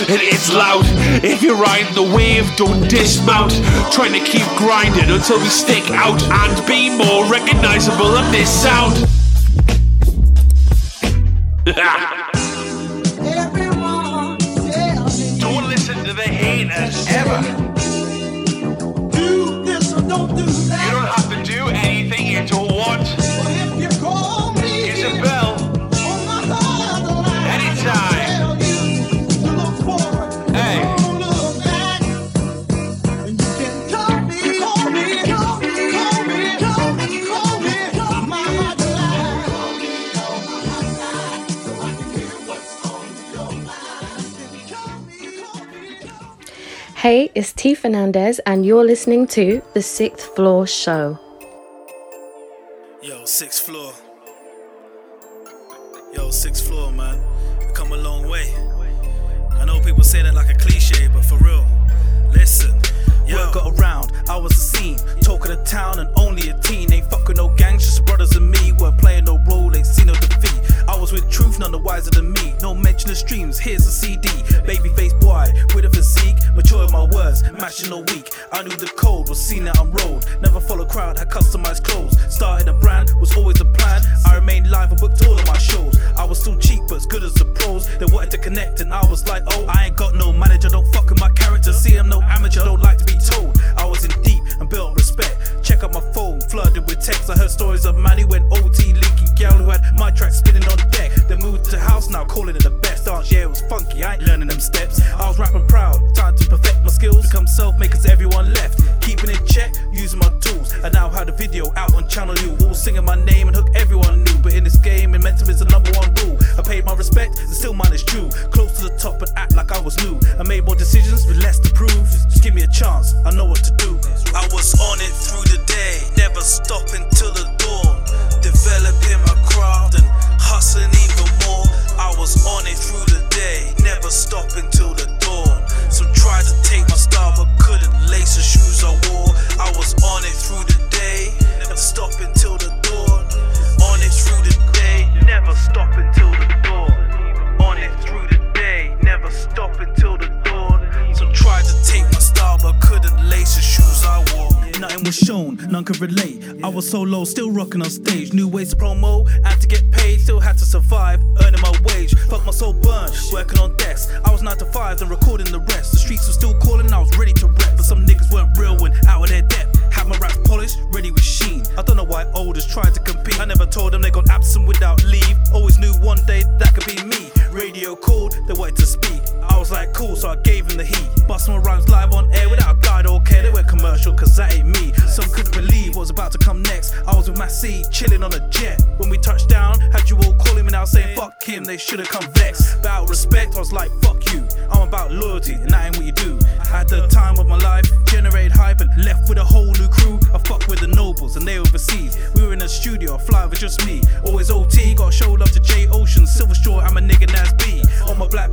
And it's loud. If you're riding the wave, don't dismount. Trying to keep grinding until we stick out and be more recognizable than this sound. don't listen to the haters ever. do this or don't do that. Hey, it's T Fernandez, and you're listening to The Sixth Floor Show. Yo, sixth floor. Yo, sixth floor, man. We come a long way. I know people say that like a cliche, but for real, listen. Word got around, I was a scene. Talk of the town and only a teen. Ain't fucking no gangs, just brothers and I was with truth, none the wiser than me. No mention of streams, here's a CD. Babyface boy, with a physique. Mature in my words, matching no weak. I knew the code, was seen that I'm rolled. Never follow crowd, had customized clothes. Started a brand, was always a plan. I remained live and booked all of my shows. I was still cheap, but as good as the pros. They wanted to connect, and I was like, oh, I ain't got no manager, don't fuck with my character. See, I'm no amateur, don't like to be told. I was in deep and built respect. Check out my phone, flooded with texts. I heard stories of who went OT, leaky gal who had my track spinning on deck. Then moved to house, now calling it the best dance. Yeah, it was funky, I ain't learning them steps. I was rapping proud, time to perfect my skills, become self cause everyone left. Keeping in check, using my tools. I now had a video out on Channel U, all singing my name and hook everyone knew. But in this game, momentum is the number one rule. I paid my respect, and still mine is true. Close to the top and act like I was new. I made more decisions with less to prove. Just give me a chance, I know what to do. I was on it through could relate. I was so low, still rocking on stage. New ways to promo, had to get paid, still had to survive, earning my wage. Fuck my soul burned, working on decks. I was 9 to 5 and recording the rest. The streets were still calling, I was ready to rap. But some niggas weren't real when out of their depth. Had my raps polished, ready with sheen. I don't know why olders tried to compete. I never told them they got absent without leave. Always knew one day that could be me. Radio called, they wanted to speak. I was like, cool, so I gave them the heat. Bust my rhymes live on air without a guide or care. They went commercial, cause that ain't me. Some couldn't believe what was about to come next. I was with my C, chilling on a jet. When we touched down, had you all calling me now saying, fuck him, they should've come vexed. But out of respect, I was like, fuck you. I'm about loyalty, and that ain't what you do. I had the time of my life, generated hype, and left with a whole new crew. I fuck with the nobles, and they overseas. We were in a studio, a fly was just me. Always OT, gotta show love to J Ocean. Silver Straw, I'm a nigga On my black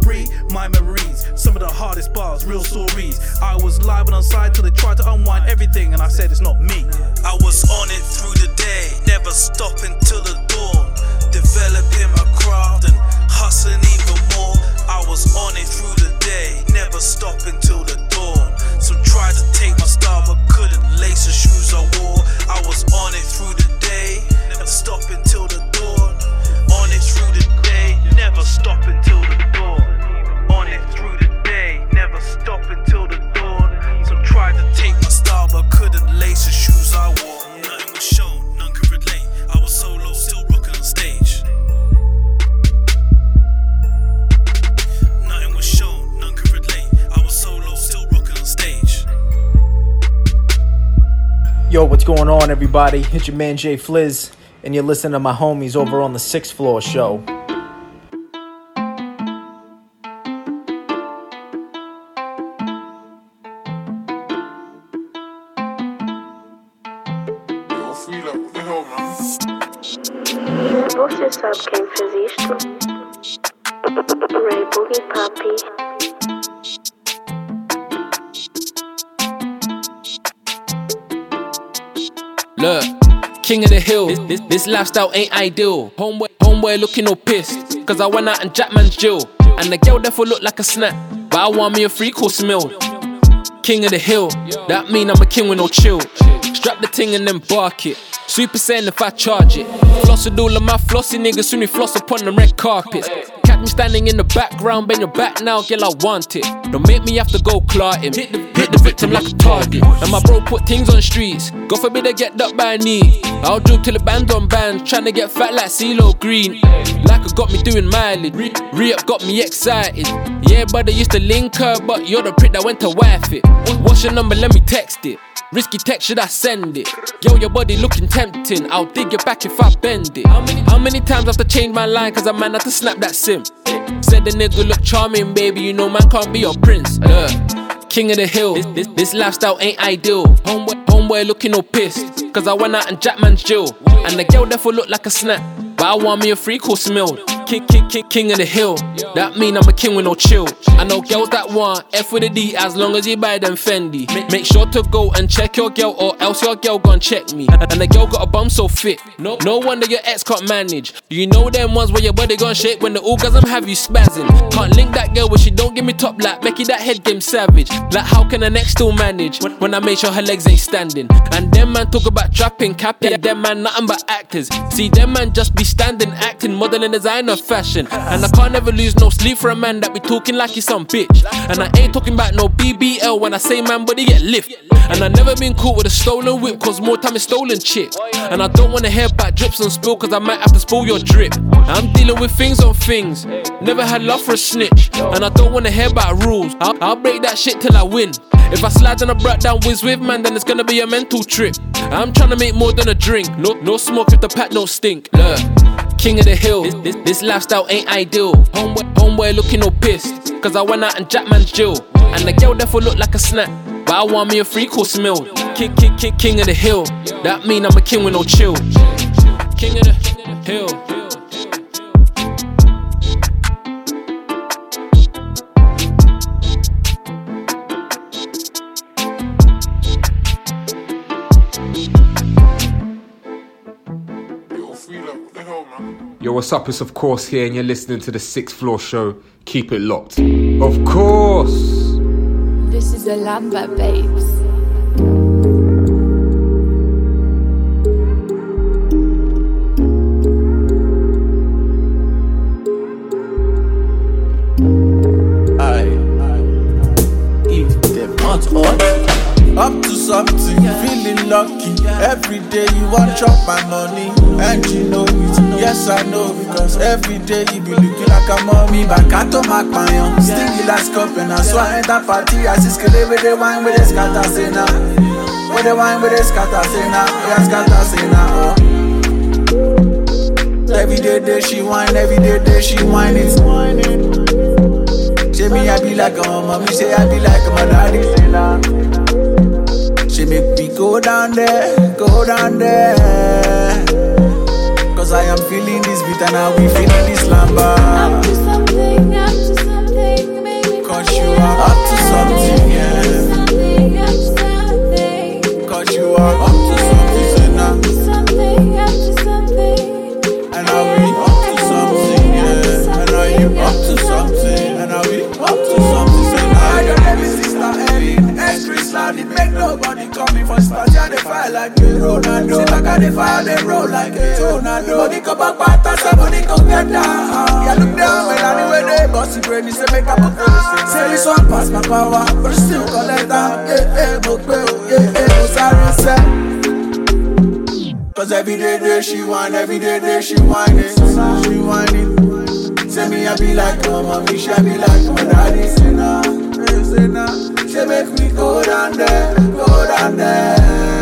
my memories. Some of the hardest bars, real stories. I was live and on side till they tried to unwind everything, and I said it's not me. I was on it through the day, never stopping till the dawn. Developing my craft and hustling even more. I was on it through the day, never stopping till the dawn. Some tried to take my style but couldn't lace the shoes I wore. I was on it through the day, never stopping till the dawn. Never stopping till the dawn. On it through the day, never stopping till the dawn. Some tried to take my style but couldn't lace the shoes I wore. Nothing was shown, none could relate. I was solo, still rocking on stage. Nothing was shown, none could relate. I was solo, still rocking on stage. Yo, what's going on, everybody? It's your man Jay Fliz, and you're listening to my homies over on the Sixth Floor Show. Sabe quem fez? Ray Boogie. Look, king of the hill. This, this, this lifestyle ain't ideal. Homeboy, homeboy looking all pissed. Cause I went out and Jack man's Jill. And the girl therefore look like a snack. But I want me a free course meal. King of the hill. That mean I'm a king with no chill. Strap the ting and then bark it. Super Saiyan if I charge it. Floss with all of my flossy niggas soon we floss upon the red carpet. Catch me standing in the background, bend your back now, girl, I want it. Don't make me have to go claw him. Hit the, hit the victim like a target. And my bro put things on streets. God forbid I get ducked by a knee. I'll droop till the band on band, tryna get fat like CeeLo Green. Like it got me doing mileage. Re up got me excited. Yeah, brother used to link her, but you're the prick that went to wife it. What's your number? Let me text it. Risky text, should I send it? Yo, your body looking tempting. I'll dig your back if I bend it. How many, how many times I have to change my line? Cause a man had to snap that sim. Said the nigga look charming, baby. You know man can't be your prince. Look, king of the hill. This, this, this lifestyle ain't ideal. Homeboy, homeboy looking all pissed. Cause I went out and Jack man's Jill. And the girl therefore look like a snack. But I want me a free course meal. King, king, king, king of the hill. That mean I'm a king with no chill. I know girls that want F with a D as long as you buy them Fendi. Make, sure to go and check your girl or else your girl gon' check me. And the girl got a bum so fit. No, no wonder your ex can't manage. You know them ones where your body gon' shake when the orgasm have you spazzing. Can't link that girl when she don't give me top lap. It that head game savage. Like how can the next still manage when, when I make sure her legs ain't standing? And them man talk about trapping, capping. Them man nothing but actors. See them man just be standing, acting, modeling, designer, fashion. And I can't ever lose no sleep for a man that be talking like he's some bitch. And I ain't talking about no BBL when I say man, but he get lift. And I never been caught with a stolen whip, cause more time is stolen chick. And I don't wanna hear about drips and spill, cause I might have to spill your drip. I'm dealing with things on things. Never had love for a snitch. And I don't wanna hear about rules. I'll, I'll break that shit till I win. If I slide and I brought down whiz with man, then it's gonna be a mental trip. I'm trying to make more than a drink. No, no smoke if the pack don't stink. Look, king of the hill. This, this, this lifestyle ain't ideal. Homeboy, homeboy looking all pissed. Cause I went out and Jack man's Jill. And the girl therefore look like a snack. But I want me a free course meal. King, king, king, king of the hill. That mean I'm a king with no chill. King of the hill. Yo, what's up? It's of course here, and you're listening to the Sixth Floor Show. Keep it locked. Of course. This is a Lambert Babes. Aye. If them not hot, up to something, feeling lucky. Every day you want chop my money, and you know it. Yes, I know because every day you be looking like a mommy. Back at to my payan, stingy last cup, and I saw I enter party. I see skele with the wine with the scatter say. With the wine with the scatter now, yeah scatter say. Oh. Every day, day she whine, every day, day she whine it. Say me I be like a mommy, say I be like my daddy. She make me go down there, go down there. Cause I am feeling this beat and I will feeling this lamba. Up to something, up to something, baby. Cause you are up to something, yeah. Something, up to something. Cause you are up Like me, Ronaldo. Sit back and they fire, they roll like a tornado. Body go back, back, somebody go get down. Yeah, look down, man, anyway they bossy brain, say make a book Say this one pass my power, but still collect down. Yeah, yeah, book, yeah, yeah, oh, sorry, say. Cause every day, day she whine, every day, day she whining. She whining. Say me, I be like, oh, mommy, she be like, oh, my daddy. Say nah, say nah. She make me go down there, go down there.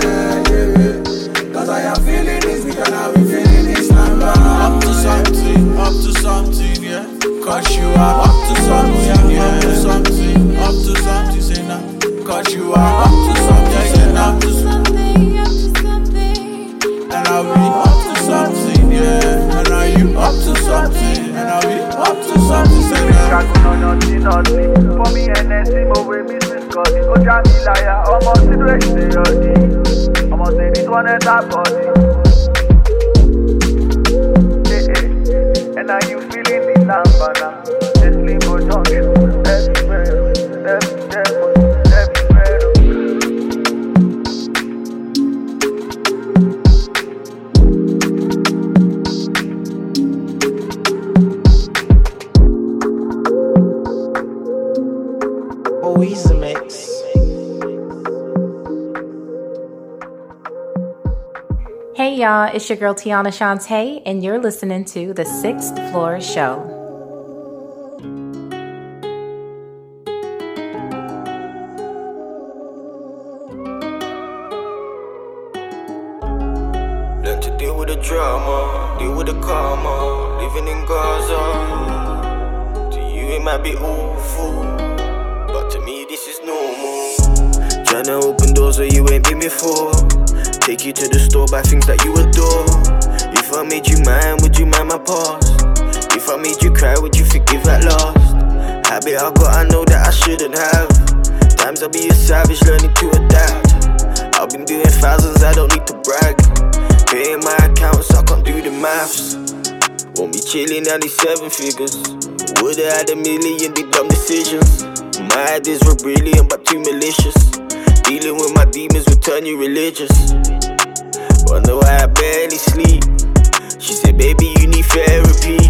Yeah, yeah. Cause I am feeling this, because I be feeling this number. Up to something, up to something, yeah. Cause you are up to something, yeah. Up to something, up to something, say nah. Cause you are up to something, say nah. Something, up to something. And I'll be up to something, yeah. And are you up to something? And I'll be up to something, say nah. For me, NSC, mo we miss this cause it go jam me liar. Almost situation, they already. One and that body. Eh, eh. And are you feeling the lamba now? This limbo junction, it's your girl Tiana Shantae, and you're listening to The Sixth Floor Show. Learn to deal with the drama, deal with the karma, living in Gaza. To you it might be awful, but to me this is normal. Tryna open doors where you ain't been before. Take you to the savage, learning to adapt. I've been doing thousands, I don't need to brag. Paying my accounts, I can't do the maths. Won't be chilling at these seven figures. Would've had a million big dumb decisions. My ideas were brilliant, but too malicious. Dealing with my demons will turn you religious. Wonder why I barely sleep. She said, baby, you need therapy.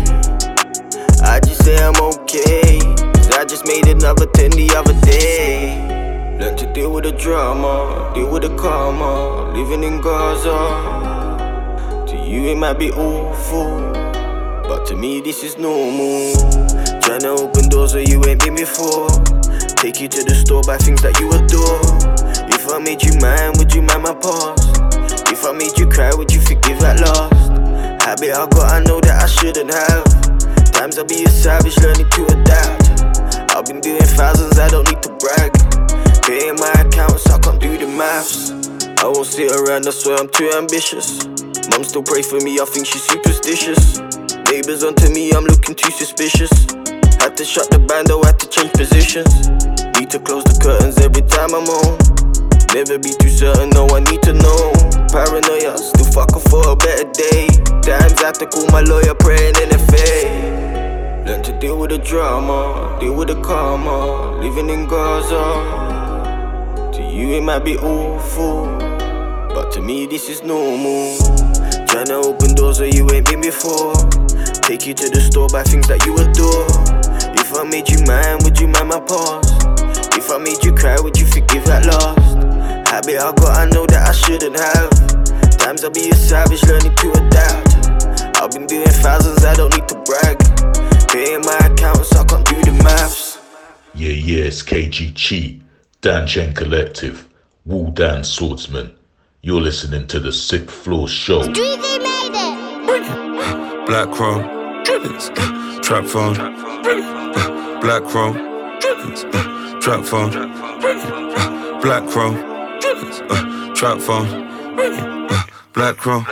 I just say I'm okay. Cause I just made another 10 the other day. Learn to deal with the drama, deal with the karma, living in Gaza. To you it might be awful, but to me this is normal. Tryna open doors where you ain't been before. Take you to the store, buy things that you adore. If I made you mine, would you mind my past? If I made you cry, would you forgive at last? Habit I got, I know that I shouldn't have. Times I'll be a savage, learning to adapt. I've been doing thousands, I don't need to brag. Paying my accounts, I can't do the maths. I won't sit around, I swear I'm too ambitious. Mum still pray for me, I think she's superstitious. Neighbors onto me, I'm looking too suspicious. Had to shut the band, though, had to change positions. Need to close the curtains every time I'm on. Never be too certain, no, I need to know. Paranoia, still fucking for a better day. Times I have to call my lawyer, praying in the faith. Learn to deal with the drama, deal with the karma, living in Gaza. To you it might be awful, but to me this is normal. Tryna open doors where you ain't been before. Take you to the store, buy things that you adore. If I made you mine, would you mind my past? If I made you cry, would you forgive at last? Habit I got, I know that I shouldn't have. Times I'll be a savage, learning to adapt. I've been doing thousands, I don't need to brag. Paying my accounts, I can't do the maths. Yeah, yeah, it's KG Cheat, Dan Chen Collective, Wu Dan Swordsman. You're listening to the Sixth Floor Show. Dreezy made it. Black Crow, Drillings, uh, Trap Phone, Black Crow, Drillings, uh, Trap Phone, Black Crow, Drillings, uh, Trap Phone, Black Crow,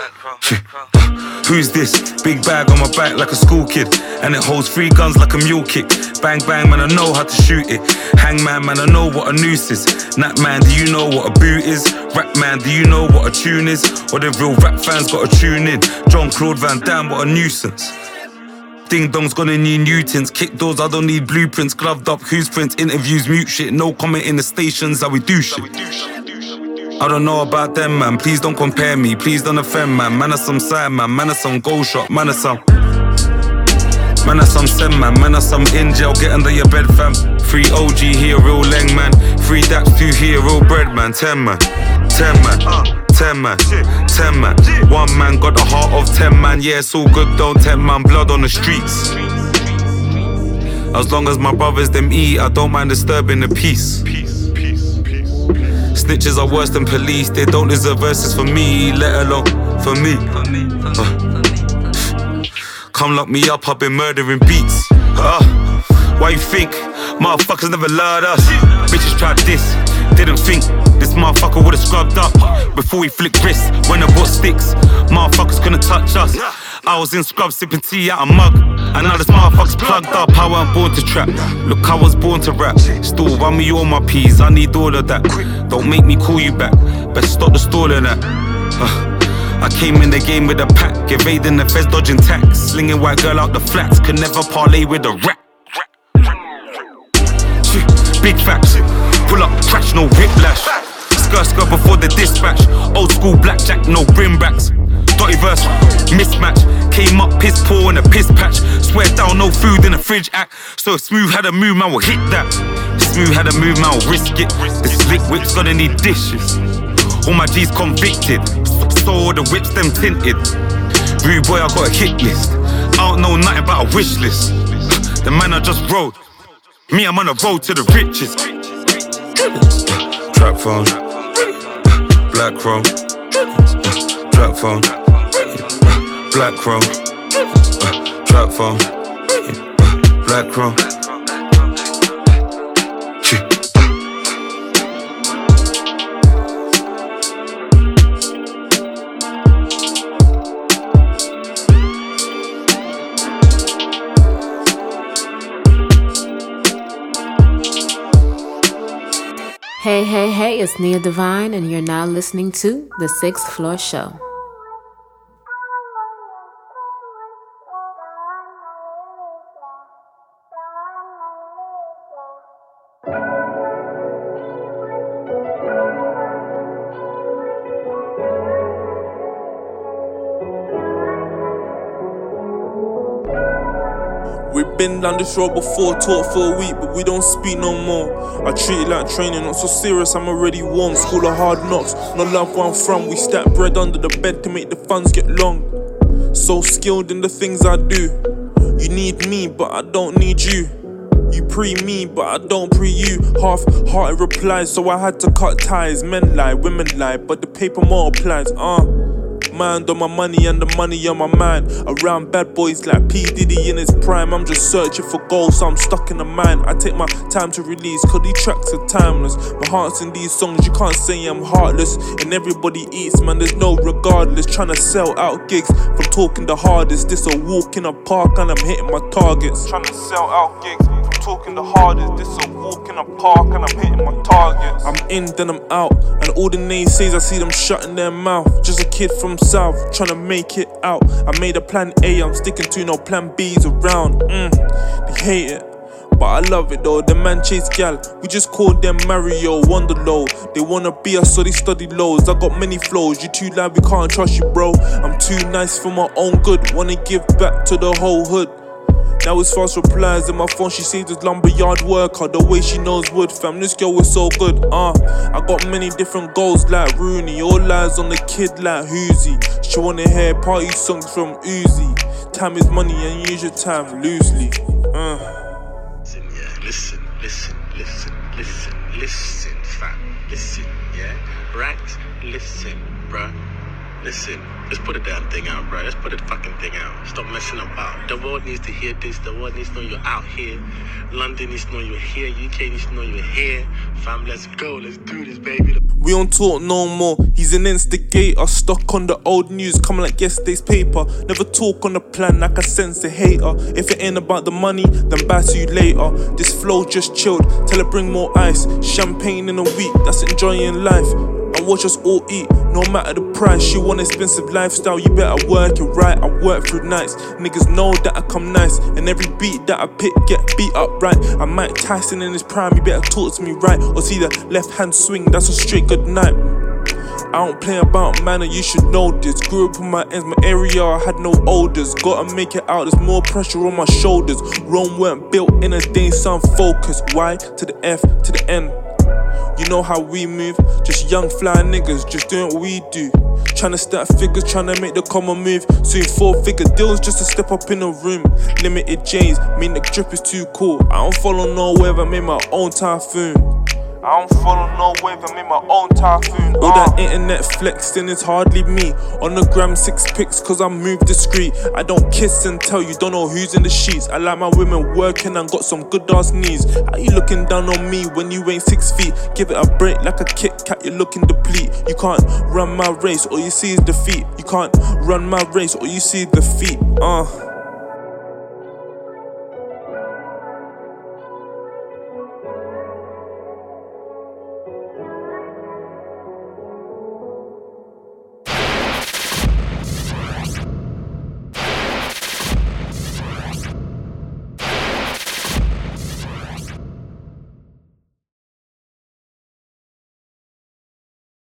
shit, uh, Who's this? Big bag on my back like a school kid. And it holds three guns like a mule kick. Bang bang, man, I know how to shoot it. Hangman, man, I know what a noose is. Nat man, do you know what a boot is? Rap man, do you know what a tune is? Or the real rap fans gotta tune in. Jean-Claude Van Damme, what a nuisance. Ding dong's gonna need Newtons. Kick doors, I don't need blueprints. Gloved up, who's prints, interviews, mute shit. No comment in the stations, how we do shit. I don't know about them, man. Please don't compare me. Please don't offend, man. Man, are some side, man. Man, are some goal shot. Man, are some. Man, are some send, man. Man, are some in jail. Get under your bed, fam. Free OG here, real leng, man. Free Dax, two here, real bread, man. Ten, man. Ten, man. Ten, man. Ten, man. One man got the heart of ten, man. Yeah, it's all good, don't tempt, man. Blood on the streets. As long as my brothers them eat, I don't mind disturbing the peace. Snitches are worse than police, they don't deserve verses for me, let alone for me. Uh. Come lock me up, I've been murdering beats. Uh. Why you think motherfuckers never learned us? Bitches tried this, didn't think this motherfucker would've scrubbed up before we flick wrists. When the book sticks, motherfuckers couldn't touch us. I was in scrubs sipping tea out a mug. And now this motherfucker's plugged up. I wasn't born to trap. Look, I was born to rap. Still run me all my peas. I need all of that. Don't make me call you back. Best stop the stalling that. I came in the game with a pack, evading the feds, dodging tax, slinging white girl out the flats. Could never parlay with a rap. Big facts, pull up, crash, no whiplash. Skirt, skirt before the dispatch. Old school blackjack, no brim racks. Dotty verse, mismatch. Came up piss poor in a piss patch. Swear down, no food in the fridge act. So smooth had a move, man will hit that. Smooth had a move, man will risk it. The slick whip's gonna need dishes. All my G's convicted. So all the whips them tinted. Rude boy, I got a hit list. I don't know nothing about a wish list. The man I just wrote. Me, I'm on a road to the riches. Trap phone, black chrome, trap phone, black chrome, trap phone, black chrome. Hey, hey, hey, it's Nia Divine, and you're now listening to The Sixth Floor Show. This road before, taught for a week, but we don't speak no more. I treat it like training, not so serious, I'm already warm. School of hard knocks, no love where I'm from. We stack bread under the bed to make the funds get long. So skilled in the things I do. You need me, but I don't need you. You pre me, but I don't pre you. Half hearted replies, so I had to cut ties. Men lie, women lie, but the paper multiplies. Uh. Mind on my money and the money on my mind. Around bad boys like P. Diddy in his prime. I'm just searching for gold, so I'm stuck in the mind. I take my time to release, cause these tracks are timeless. My heart's in these songs, you can't say I'm heartless. And everybody eats, man, there's no regardless. Trying to sell out gigs from talking the hardest. This a walk in a park and I'm hitting my targets. Trying to sell out gigs talking the hardest. This a walk in a park and I'm hitting my targets. I'm in, then I'm out. And all the naysays, I see them shutting their mouth. Just a kid from South, trying to make it out. I made a plan A, I'm sticking to no plan B's around. Mm, they hate it. But I love it though, the man chase gal. We just call them Mario Wonderlow. They wanna be us, so they study lows. I got many flows, you too loud, we can't trust you, bro. I'm too nice for my own good. Wanna give back to the whole hood. Now it's fast replies in my phone. She says it's lumberyard worker. The way she knows wood, fam. This girl is so good. Uh, I got many different goals like Rooney. All eyes on the kid like Hoozy. She wanna hear party songs from Uzi. Time is money and use your time loosely. Uh. Listen, yeah, listen, listen, listen, listen, listen, fam, listen, yeah, right, listen, bruh. Listen. Let's put the damn thing out, bro. Let's put the fucking thing out. Stop messing about. The world needs to hear this. The world needs to know you're out here. London needs to know you're here. UK needs to know you're here. Fam, let's go. Let's do this, baby. We don't talk no more. He's an instigator, stuck on the old news, coming like yesterday's paper. Never talk on the plan, like I sense the hater. If it ain't about the money, then bye to you later. This flow just chilled, tell her bring more ice. Champagne in a week, that's enjoying life. And watch us all eat, no matter the price. You want expensive lifestyle, you better work it right. I work through nights. Niggas know that I come nice, and every beat that I pick get beat up right. I Mike Tyson in his prime, you better talk to me right. Or see the left hand swing, that's a straight good night. I don't play about manner, you should know this. Grew up in my ends, my area, I had no odors. Gotta make it out, there's more pressure on my shoulders. Rome weren't built in a day, some focus. Y to the F to the N. You know how we move, just young fly niggas, just doing what we do. Tryna stack figures, tryna make the common move. Soon four figure deals just to step up in a room. Limited J's, mean the drip is too cool. I don't follow no wave, I made my own typhoon. I don't follow no wave, I made my own typhoon. All that internet flexing is hardly me. On the gram, six pics, cause I move discreet. I don't kiss and tell you, don't know who's in the sheets. I like my women working and got some good ass knees. How you looking down on me when you ain't six feet? Give it a break like a Kit Kat, you're looking deplete. You can't run my race, all you see is defeat. You can't run my race, all you see is defeat. Uh.